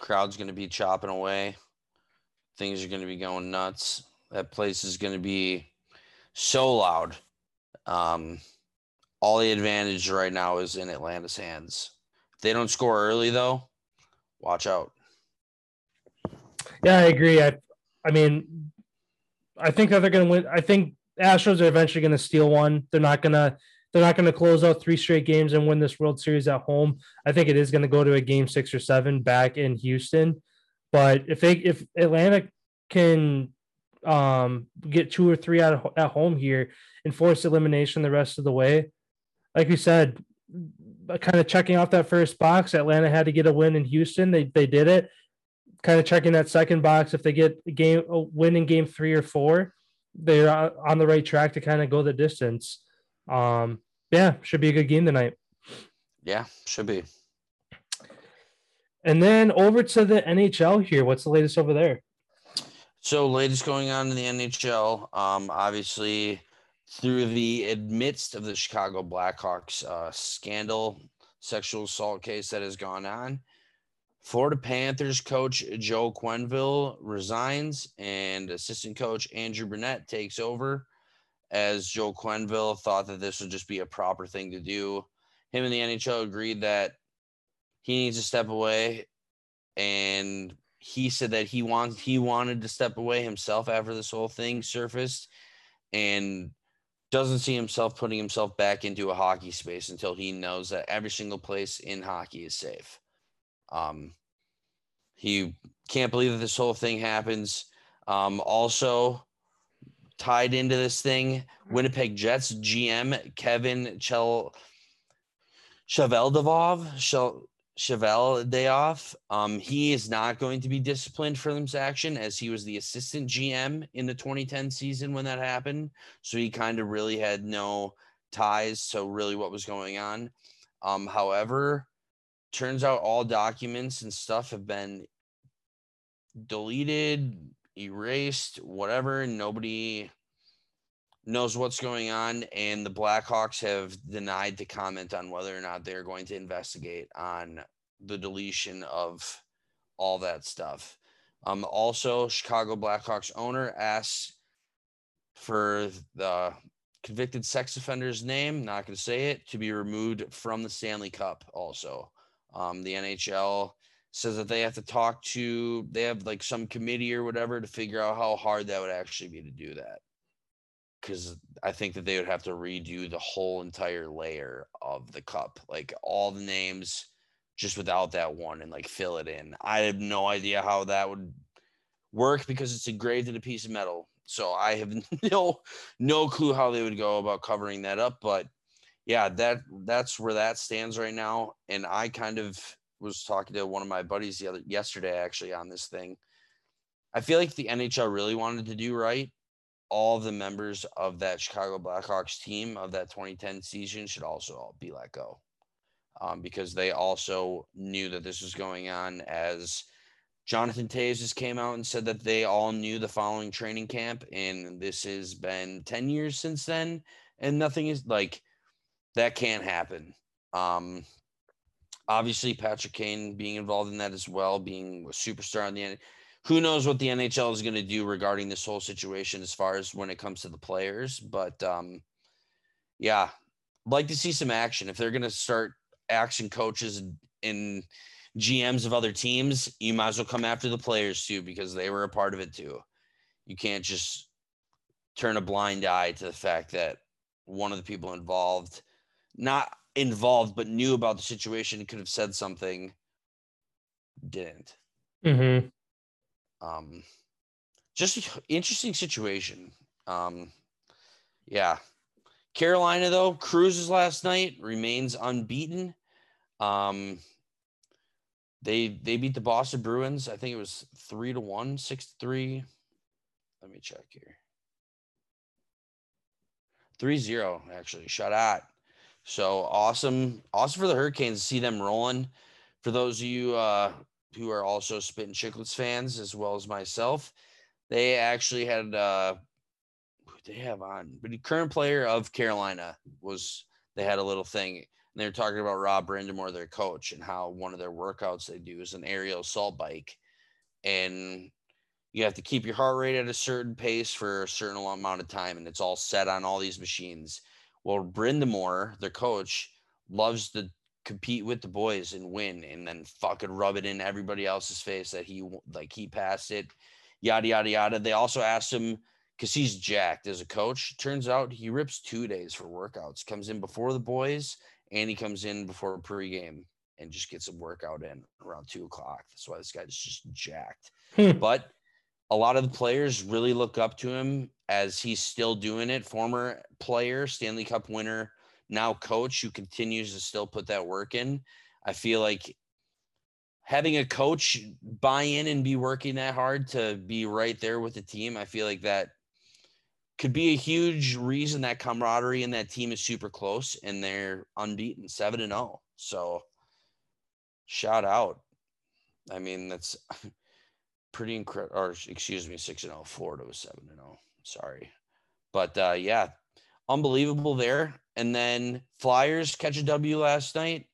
Crowd's going to be chopping away. Things are going to be going nuts. That place is going to be so loud. Um, all the advantage right now is in Atlanta's hands. If they don't score early, though, watch out. Yeah, I agree. I, I mean, I think that they're going to win. I think Astros are eventually going to steal one. They're not going to they're not going to close out three straight games and win this World Series at home. I think it is going to go to a game six or seven back in Houston. But if they if Atlanta can um, get two or three out of, at home here and force elimination the rest of the way, like we said, kind of checking off that first box. Atlanta had to get a win in Houston. They they did it. Kind of checking that second box. If they get a game a win in game three or four, they're on the right track to kind of go the distance. Um, yeah, should be a good game tonight. Yeah, should be. And then over to the NHL here. What's the latest over there? So, latest going on in the NHL. Um, obviously, through the midst of the Chicago Blackhawks uh, scandal, sexual assault case that has gone on, Florida Panthers coach Joe Quenneville resigns, and assistant coach Andrew Brunette takes over as Joe Quenneville thought that this would just be a proper thing to do. Him and the NHL agreed that he needs to step away, and he said that he wants he wanted to step away himself after this whole thing surfaced, and doesn't see himself putting himself back into a hockey space until he knows that every single place in hockey is safe. Um, he can't believe that this whole thing happens. Um, also, tied into this thing, Winnipeg Jets GM Kevin Chel Cheveldevov, Chel Cheveldayoff. Um, he is not going to be disciplined for this action as he was the assistant GM in the 2010 season when that happened. So he kind of really had no ties to really what was going on. Um, however, turns out all documents and stuff have been deleted, erased, whatever. Nobody knows what's going on, and the Blackhawks have denied to comment on whether or not they're going to investigate on the deletion of all that stuff. Um, also, Chicago Blackhawks owner asks for the convicted sex offender's name, not going to say it, to be removed from the Stanley Cup. Also, um, the NHL says that they have to talk to, they have like some committee or whatever to figure out how hard that would actually be to do that because I think that they would have to redo the whole entire layer of the cup, like all the names just without that one and like fill it in. I have no idea how that would work because it's engraved in a piece of metal. So I have no no clue how they would go about covering that up, but yeah, that that's where that stands right now and I kind of was talking to one of my buddies the other yesterday actually on this thing. I feel like the NHL really wanted to do right all the members of that Chicago Blackhawks team of that 2010 season should also all be let go um, because they also knew that this was going on as Jonathan just came out and said that they all knew the following training camp and this has been 10 years since then and nothing is like that can't happen. Um, obviously Patrick Kane being involved in that as well, being a superstar on the end who knows what the NHL is going to do regarding this whole situation as far as when it comes to the players. But um, yeah, like to see some action. If they're going to start action coaches and GMs of other teams, you might as well come after the players too because they were a part of it too. You can't just turn a blind eye to the fact that one of the people involved, not involved, but knew about the situation, could have said something, didn't. Mm-hmm. Um, just interesting situation. Um, yeah. Carolina though cruises last night remains unbeaten. Um, they they beat the Boston Bruins. I think it was three to one, six to three. Let me check here. 3-0 actually shut out. So awesome, awesome for the Hurricanes to see them rolling. For those of you uh, who are also Spittin' Chicklets fans as well as myself. They actually had uh they have on, but the current player of Carolina was they had a little thing and they were talking about Rod Brind'Amour, their coach, and how one of their workouts they do is an aerial assault bike. And you have to keep your heart rate at a certain pace for a certain amount of time, and it's all set on all these machines. Well, Brind'Amour, their coach, loves to compete with the boys and win and then fucking rub it in everybody else's face that he like he passed it yada yada yada. They also asked him because he's jacked as a coach turns out he rips two days for workouts comes in before the boys and he comes in before pregame and just gets a workout in around two o'clock. That's why this guy's just jacked. Hmm. but a lot of the players really look up to him as he's still doing it. Former player stanley cup winner now coach who continues to still put that work in. I feel like having a coach buy in and be working that hard to be right there with the team, I feel like that could be a huge reason that camaraderie and that team is super close and they're unbeaten 7 and 0. So shout out. I mean, that's pretty incredible or excuse me, 6 and 0. Florida was 7 and 0. Sorry. But uh yeah, unbelievable there. And then Flyers catch a W last night.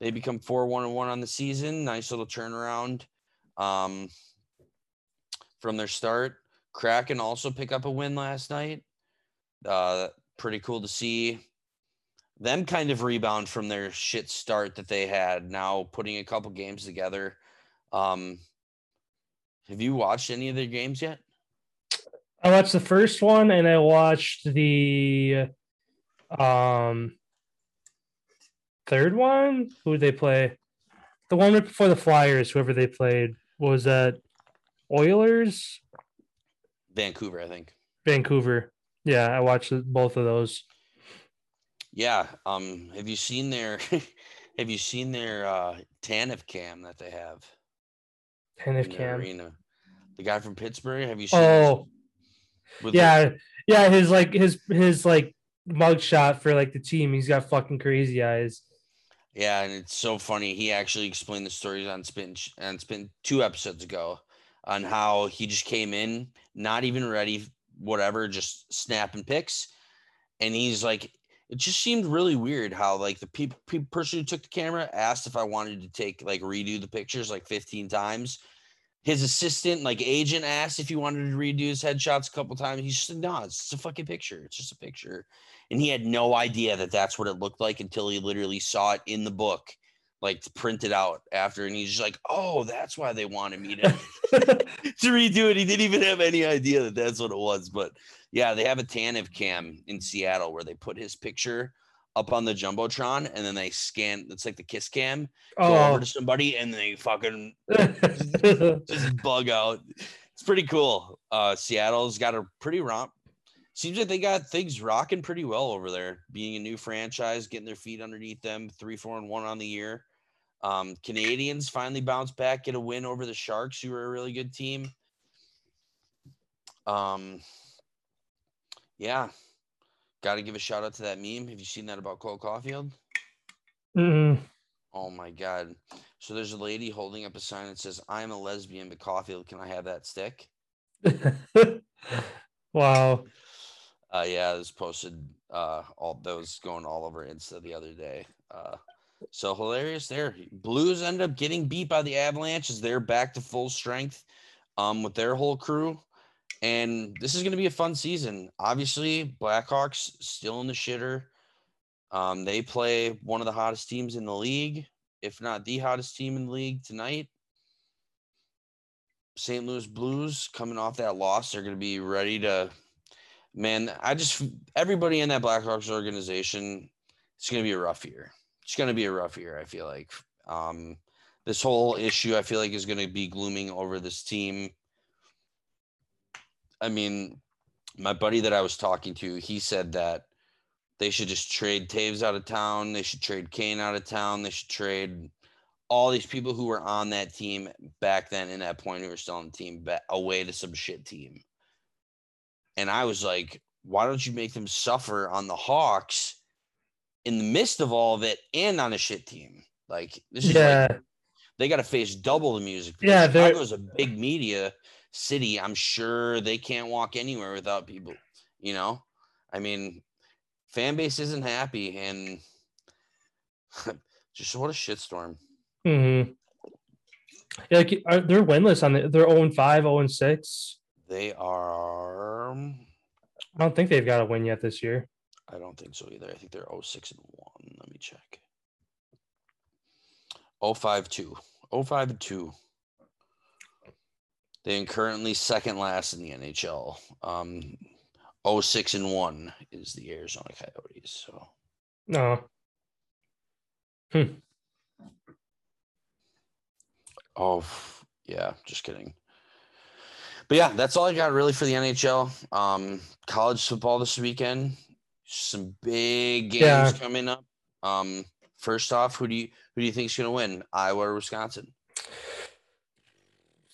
They become four one and one on the season. Nice little turnaround um, from their start. Kraken also pick up a win last night. Uh, pretty cool to see them kind of rebound from their shit start that they had. Now putting a couple games together. Um, have you watched any of their games yet? I watched the first one and I watched the Um, third one, who did they play? The one right before the Flyers, whoever they played, was that Oilers, Vancouver, I think. Vancouver. Yeah, I watched both of those. Yeah. Um. Have you seen their Have you seen their uh, Tanev cam that they have And if in the Cam. arena? The guy from Pittsburgh. Have you seen? Oh, yeah, yeah. His like his his like mug shot for like the team. He's got fucking crazy eyes. Yeah, and it's so funny. He actually explained the stories on Spin and Spin two episodes ago on how he just came in, not even ready, whatever, just snapping pics. And he's like, it just seemed really weird how like the people pe- person who took the camera asked if I wanted to take like redo the pictures like 15 times. His assistant, like agent, asked if he wanted to redo his headshots a couple times. He said, "No, it's just a fucking picture. It's just a picture." and he had no idea that that's what it looked like until he literally saw it in the book like printed out after and he's just like oh that's why they wanted me to, to redo it he didn't even have any idea that that's what it was but yeah they have a Tanev cam in seattle where they put his picture up on the jumbotron and then they scan it's like the kiss cam go over Oh, to somebody and they fucking just bug out. It's pretty cool. Uh, Seattle's got a pretty romp. Seems like they got things rocking pretty well over there. Being a new franchise, getting their feet underneath them, three, four, and one on the year. Um, Canadiens finally bounce back, get a win over the Sharks, who are a really good team. Um, yeah, got to give a shout out to that meme. Have you seen that about Cole Caufield? Mm-mm. Oh my god. So there's a lady holding up a sign that says, I'm a lesbian, but Caufield, can I have that stick? wow. Uh yeah, this posted uh all those going all over Insta the other day. Uh so hilarious there. Blues end up getting beat by the Avalanche as they're back to full strength um with their whole crew. And this is gonna be a fun season. Obviously, Blackhawks still in the shitter. Um, they play one of the hottest teams in the league, if not the hottest team in the league tonight. St. Louis Blues coming off that loss, they're going to be ready to. Man, I just everybody in that Blackhawks organization, it's going to be a rough year. It's going to be a rough year. I feel like um, this whole issue, I feel like, is going to be glooming over this team. I mean, my buddy that I was talking to, he said that they should just trade Toews out of town. They should trade Kane out of town. They should trade all these people who were on that team back then in that point who were still on the team away to some shit team. And I was like, why don't you make them suffer on the Hawks in the midst of all of it and on a shit team? Like this is Yeah. like they got to face double the music. Yeah, they're- Chicago's a big media city. I'm sure they can't walk anywhere without people. You know, I mean, fan base isn't happy, and just what a shitstorm. Mm-hmm. Yeah, like, are, they're winless on the. They're 0 5, 0 6. They are. I don't think they've got a win yet this year. I don't think so either. I think they're 06 and 1. Let me check. 05 2. 05 2. They are currently second last in the NHL. Um, 06 and 1 is the Arizona Coyotes. So No. Hmm. Oh, yeah, just kidding. But yeah, that's all I got really for the NHL. Um, college football this weekend. Some big games Yeah. coming up. Um, first off, who do you who do you think's gonna win? Iowa or Wisconsin?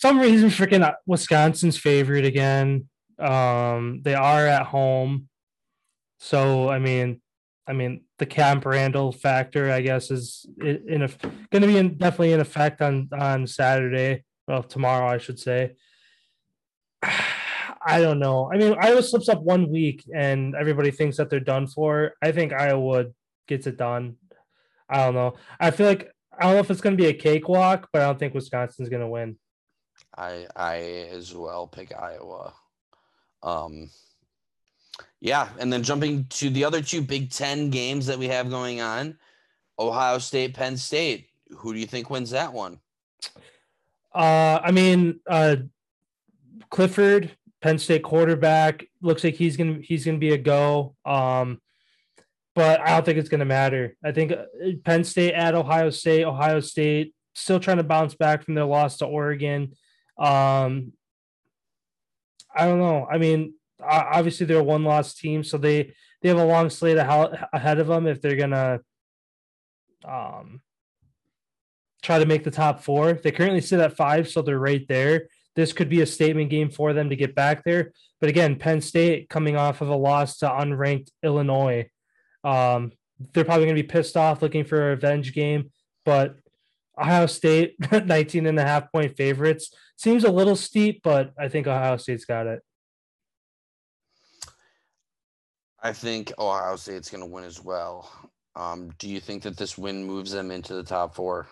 Some reason, freaking uh, Wisconsin's favorite again. Um, they are at home, so I mean, I mean, the Camp Randall factor, I guess, is in a going to be in, definitely in effect on on Saturday. Well, tomorrow, I should say. I don't know. I mean, Iowa slips up one week, and everybody thinks that they're done for. I think Iowa gets it done. I don't know. I feel like I don't know if it's going to be a cakewalk, but I don't think Wisconsin's going to win. I I as well pick Iowa. Um, yeah, and then jumping to the other two Big Ten games that we have going on, Ohio State, Penn State. Who do you think wins that one? Uh, I mean, uh, Clifford, Penn State quarterback, looks like he's gonna he's gonna be a go. Um, but I don't think it's going to matter. I think uh, Penn State at Ohio State, Ohio State still trying to bounce back from their loss to Oregon. Um, I don't know. I mean, obviously they're a one loss team, so they they have a long slate ahead of them if they're gonna um try to make the top four. They currently sit at five, so they're right there. This could be a statement game for them to get back there. But again, Penn State coming off of a loss to unranked Illinois. Um, they're probably going to be pissed off looking for a revenge game. But Ohio State, 19 and a half point favorites, seems a little steep, but I think Ohio State's got it. I think Ohio State's going to win as well. Um, do you think that this win moves them into the top four?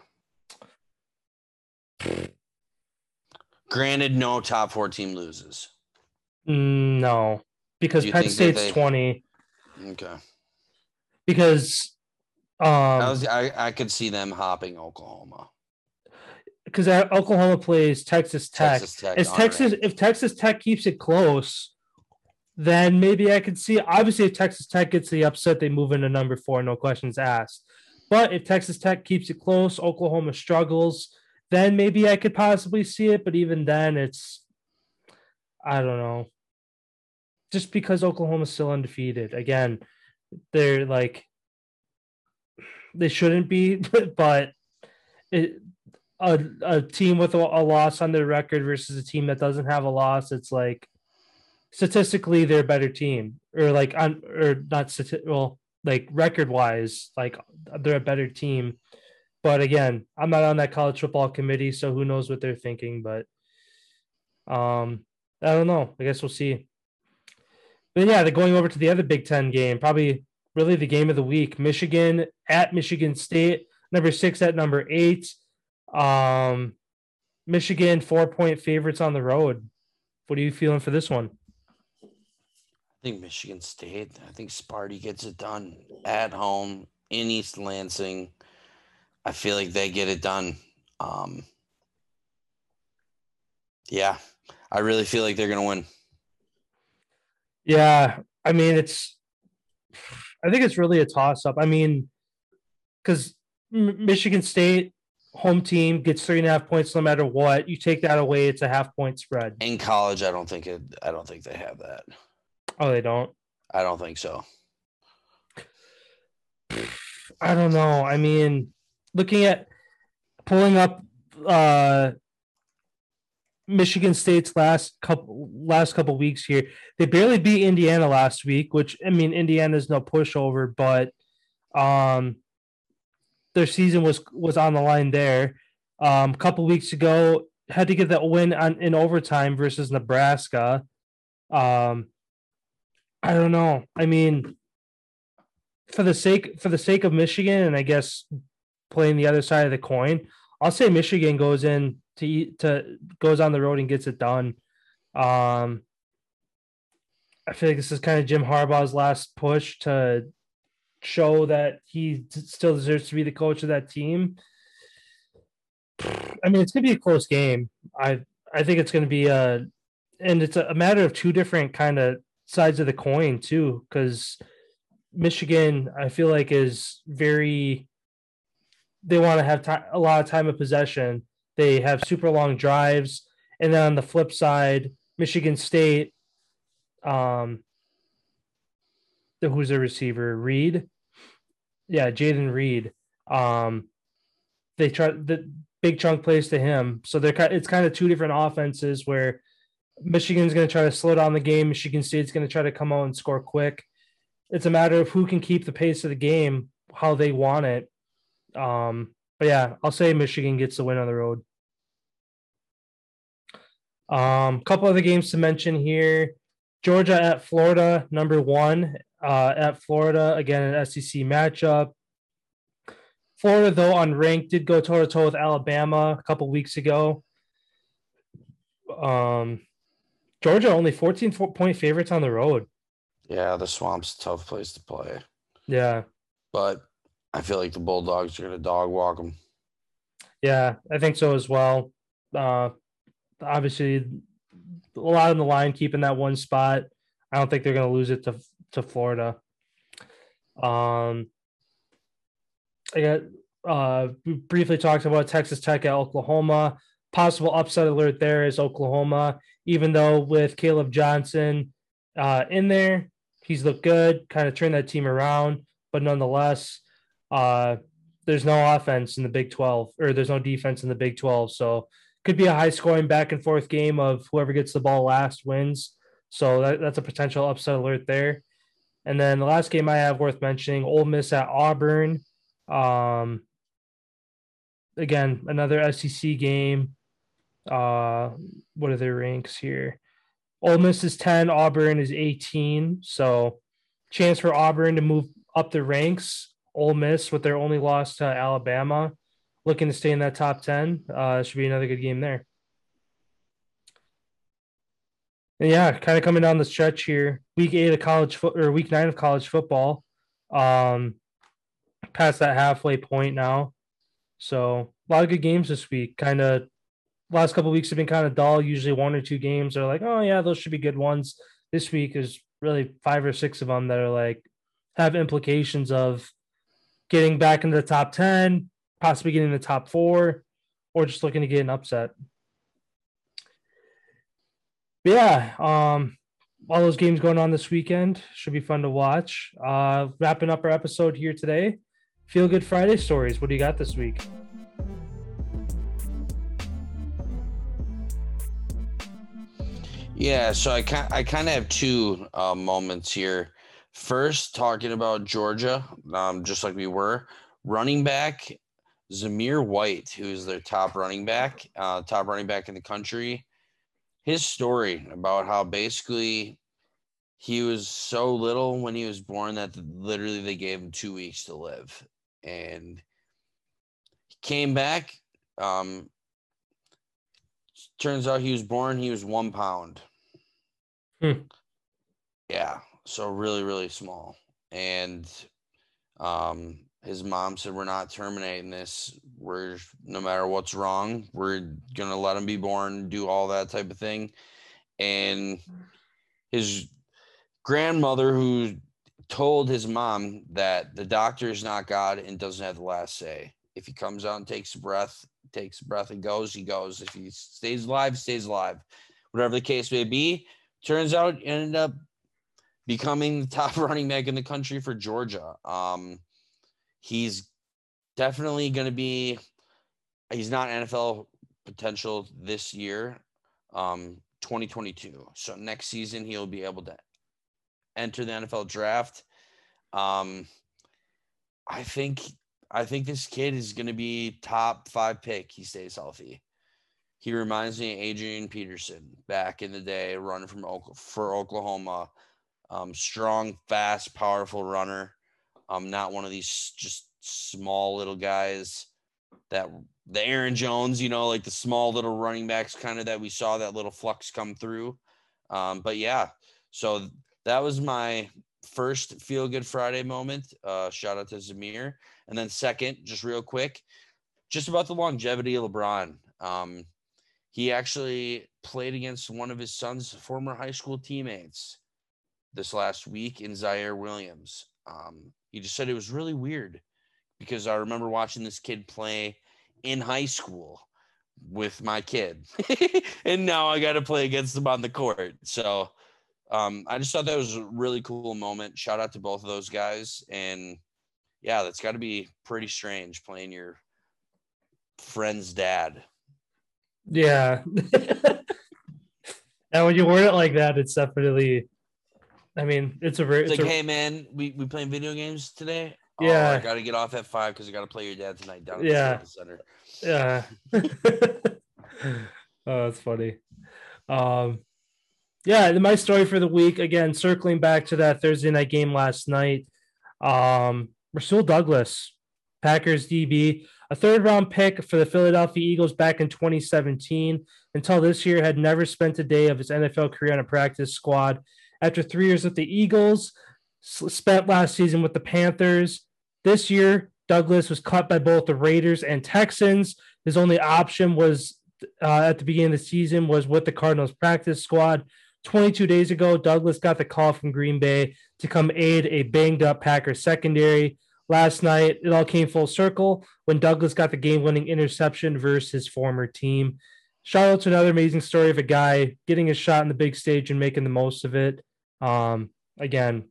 Granted, no top four team loses. Mm, no, because Penn State's they... 20. Okay. Because um, I, was, I, I could see them hopping Oklahoma. Because Oklahoma plays Texas Tech. Texas Tech if Texas if Texas Tech keeps it close, then maybe I could see. Obviously, if Texas Tech gets the upset, they move into number four, no questions asked. But if Texas Tech keeps it close, Oklahoma struggles, then maybe I could possibly see it. But even then, it's I don't know. Just because Oklahoma's still undefeated, again, they're like they shouldn't be, but it, a a team with a, a loss on their record versus a team that doesn't have a loss, it's like statistically they're a better team, or like on or not well like record wise, like they're a better team but again, I'm not on that college football committee, so who knows what they're thinking. But um, I don't know. I guess we'll see. But yeah, they're going over to the other Big Ten game, probably really the game of the week. Michigan at Michigan State, number six at number eight. Um, Michigan four point favorites on the road. What are you feeling for this one? I think Michigan State. I think Sparty gets it done at home in East Lansing. I feel like they get it done. Um, yeah, I really feel like they're going to win. Yeah, I mean, it's, I think it's really a toss up. I mean, because Michigan State home team gets three and a half points no matter what. You take that away, it's a half point spread. In college, I don't think it. I don't think they have that. Oh, they don't. I don't think so. I don't know. I mean, looking at pulling up uh, Michigan State's last couple last couple weeks here. They barely beat Indiana last week, which I mean Indiana's no pushover, but um their season was was on the line there. Um a couple weeks ago had to get that win on in overtime versus Nebraska. Um I don't know. I mean for the sake for the sake of Michigan and I guess playing the other side of the coin, I'll say Michigan goes in to to goes on the road and gets it done. Um, I feel like this is kind of Jim Harbaugh's last push to show that he still deserves to be the coach of that team. I mean, it's gonna be a close game. I I think it's gonna be a, and it's a matter of two different kind of sides of the coin too, because Michigan I feel like is very they want to have time, a lot of time of possession. They have super long drives, and then on the flip side, Michigan State, um, the, who's the receiver? Reed, yeah, Jayden Reed. Um, they try the big chunk plays to him, so they're it's kind of two different offenses where Michigan's going to try to slow down the game. Michigan State's going to try to come out and score quick. It's a matter of who can keep the pace of the game how they want it um, but yeah, I'll say Michigan gets the win on the road. Um, couple other games to mention here. Georgia at Florida, number one uh, at Florida, again, an SEC matchup. Florida, though, unranked, did go toe to toe with Alabama a couple weeks ago. Um, Georgia only 14 point favorites on the road. Yeah, the swamp's a tough place to play. Yeah. But I feel like the Bulldogs are going to dog walk them. Yeah, I think so as well. Uh, obviously, a lot on the line, keeping that one spot. I don't think they're going to lose it to to Florida. Um, I got uh, we briefly talked about Texas Tech at Oklahoma. Possible upset alert there is Oklahoma, even though with Caleb Johnson uh, in there, he's looked good, kind of turned that team around. But nonetheless, uh, there's no offense in the Big 12, or there's no defense in the Big 12. So could be a high scoring back and forth game of whoever gets the ball last wins. So that, that's a potential upset alert there. And then the last game I have worth mentioning, Ole Miss at Auburn. Um, again, another SEC game. Uh, what are their ranks here? Ole Miss is 10, Auburn is 18. So chance for Auburn to move up the ranks. Ole Miss with their only loss to Alabama, looking to stay in that top 10. Uh, should be another good game there. And yeah, kind of coming down the stretch here. Week eight of college foot or week nine of college football. Um, past that halfway point now. So a lot of good games this week. Kind of last couple weeks have been kind of dull. Usually one or two games are like, oh yeah, those should be good ones. This week is really five or six of them that are like have implications of getting back into the top 10, possibly getting the top four, or just looking to get an upset. But yeah, um, all those games going on this weekend should be fun to watch. Uh, wrapping up our episode here today. Feel Good Friday stories. What do you got this week? Yeah, so I kind I kind of have two uh, moments here. First, talking about Georgia, um, just like we were, running back Zamir White, who is their top running back, uh, top running back in the country. His story about how basically he was so little when he was born that literally they gave him two weeks to live, and he came back. Um, turns out he was born he was one pound Hmm. yeah so really really small. And um his mom said we're not terminating this. We're no matter what's wrong we're gonna let him be born do all that type of thing. And his grandmother who told his mom that the doctor is not god and doesn't have the last say. If he comes out and takes a breath takes a breath and goes he goes. If he stays alive stays alive. Whatever the case may be turns out ended up becoming the top running back in the country for Georgia. Um, he's definitely going to be. He's not NFL potential this year, um, 2022. So next season he'll be able to enter the NFL draft. Um, I think I think this kid is going to be top five pick. He stays healthy. He reminds me of Adrian Peterson back in the day, running from for Oklahoma. Um, strong, fast, powerful runner. Um, not one of these just small little guys that the Aaron Jones, you know, like the small little running backs kind of that we saw that little flux come through. Um, but yeah, so that was my first feel good Friday moment. Uh, shout out to Zamir. And then second, just real quick, just about the longevity of LeBron. Um, he actually played against one of his son's former high school teammates this last week in Ziaire Williams. Um, he just said it was really weird because I remember watching this kid play in high school with my kid, and now I got to play against him on the court. So um, I just thought that was a really cool moment. Shout out to both of those guys, and yeah, that's got to be pretty strange playing your friend's dad. Yeah. and when you word it like that, it's definitely. I mean, it's a very. It's, it's like, a, hey man, we we playing video games today. Yeah. oh, I got to get off at five because I got to play your dad tonight down at Yeah. the center. Yeah. oh, that's funny. Um, yeah, my story for the week again, circling back to that Thursday night game last night. Um, Rasul Douglas, Packers DB, a third round pick for the Philadelphia Eagles back in 2017. Until this year, had never spent a day of his NFL career on a practice squad. After three years with the Eagles, spent last season with the Panthers. This year, Douglas was cut by both the Raiders and Texans. His only option was uh, at the beginning of the season was with the Cardinals practice squad. 22 days ago, Douglas got the call from Green Bay to come aid a banged up Packers secondary. Last night, it all came full circle when Douglas got the game winning interception versus his former team. Shout out to another amazing story of a guy getting a shot in the big stage and making the most of it. Um, again,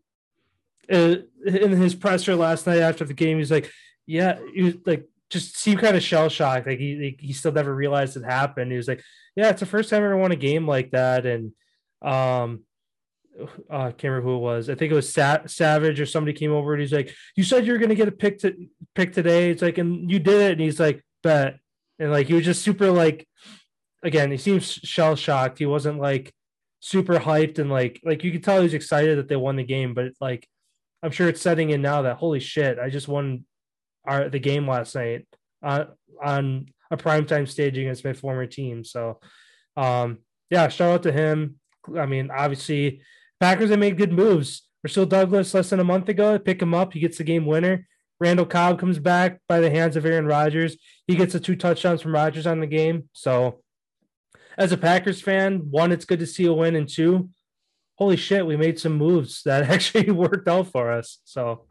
uh, in his presser last night after the game, he's like, "Yeah," he was like, just seemed kind of shell shocked. Like he he still never realized it happened. He was like, "Yeah, it's the first time I ever won a game like that." And um, uh, I can't remember who it was. I think it was Sa- Savage or somebody came over and he's like, "You said you were gonna get a pick to pick today." It's like, and you did it. And he's like, "Bet." And like he was just super like, again, he seems shell shocked. He wasn't like super hyped and like like you could tell he was excited that they won the game. But like, I'm sure it's setting in now that holy shit, I just won our the game last night uh, on a primetime stage against my former team. So, um, yeah, shout out to him. I mean, obviously, Packers have made good moves. Rasul Douglas, less than a month ago, pick him up. He gets the game winner. Randall Cobb comes back by the hands of Aaron Rodgers. He gets the two touchdowns from Rodgers on the game. So, as a Packers fan, one, it's good to see a win, and two, holy shit, we made some moves that actually worked out for us. So,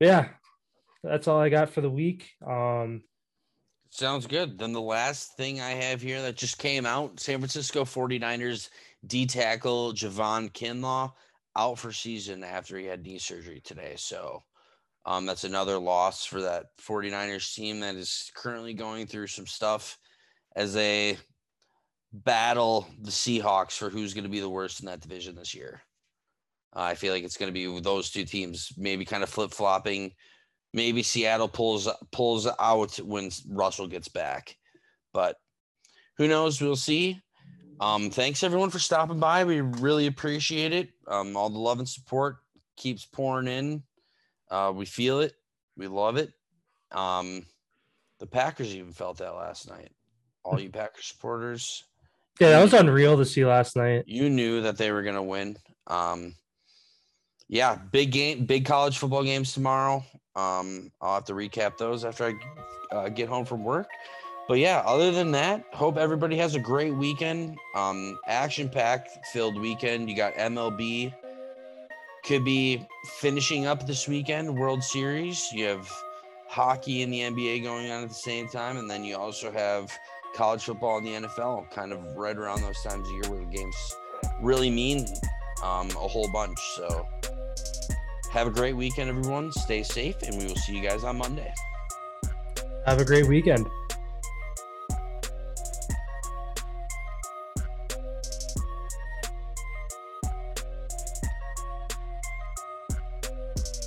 yeah, that's all I got for the week. Um, Sounds good. Then the last thing I have here that just came out San Francisco 49ers D tackle Javon Kinlaw out for season after he had knee surgery today. So um, that's another loss for that 49ers team that is currently going through some stuff as they battle the Seahawks for who's going to be the worst in that division this year. Uh, I feel like it's going to be those two teams maybe kind of flip flopping maybe Seattle pulls pulls out when Russell gets back. But who knows? We'll see. Um, thanks everyone for stopping by. We really appreciate it. Um, all the love and support keeps pouring in. Uh, we feel it. We love it. Um, the Packers even felt that last night. All you Packers supporters. Yeah, that was unreal to see last night. You knew that they were gonna win. Um, yeah, big game, big college football games tomorrow. Um, I'll have to recap those after I uh, get home from work. But yeah, other than that, hope everybody has a great weekend. Um, action packed filled weekend. You got MLB, could be finishing up this weekend, World Series. You have hockey and the NBA going on at the same time. And then you also have college football and the NFL kind of right around those times of year where the games really mean um, a whole bunch. So, have a great weekend, everyone. Stay safe, and we will see you guys on Monday. Have a great weekend.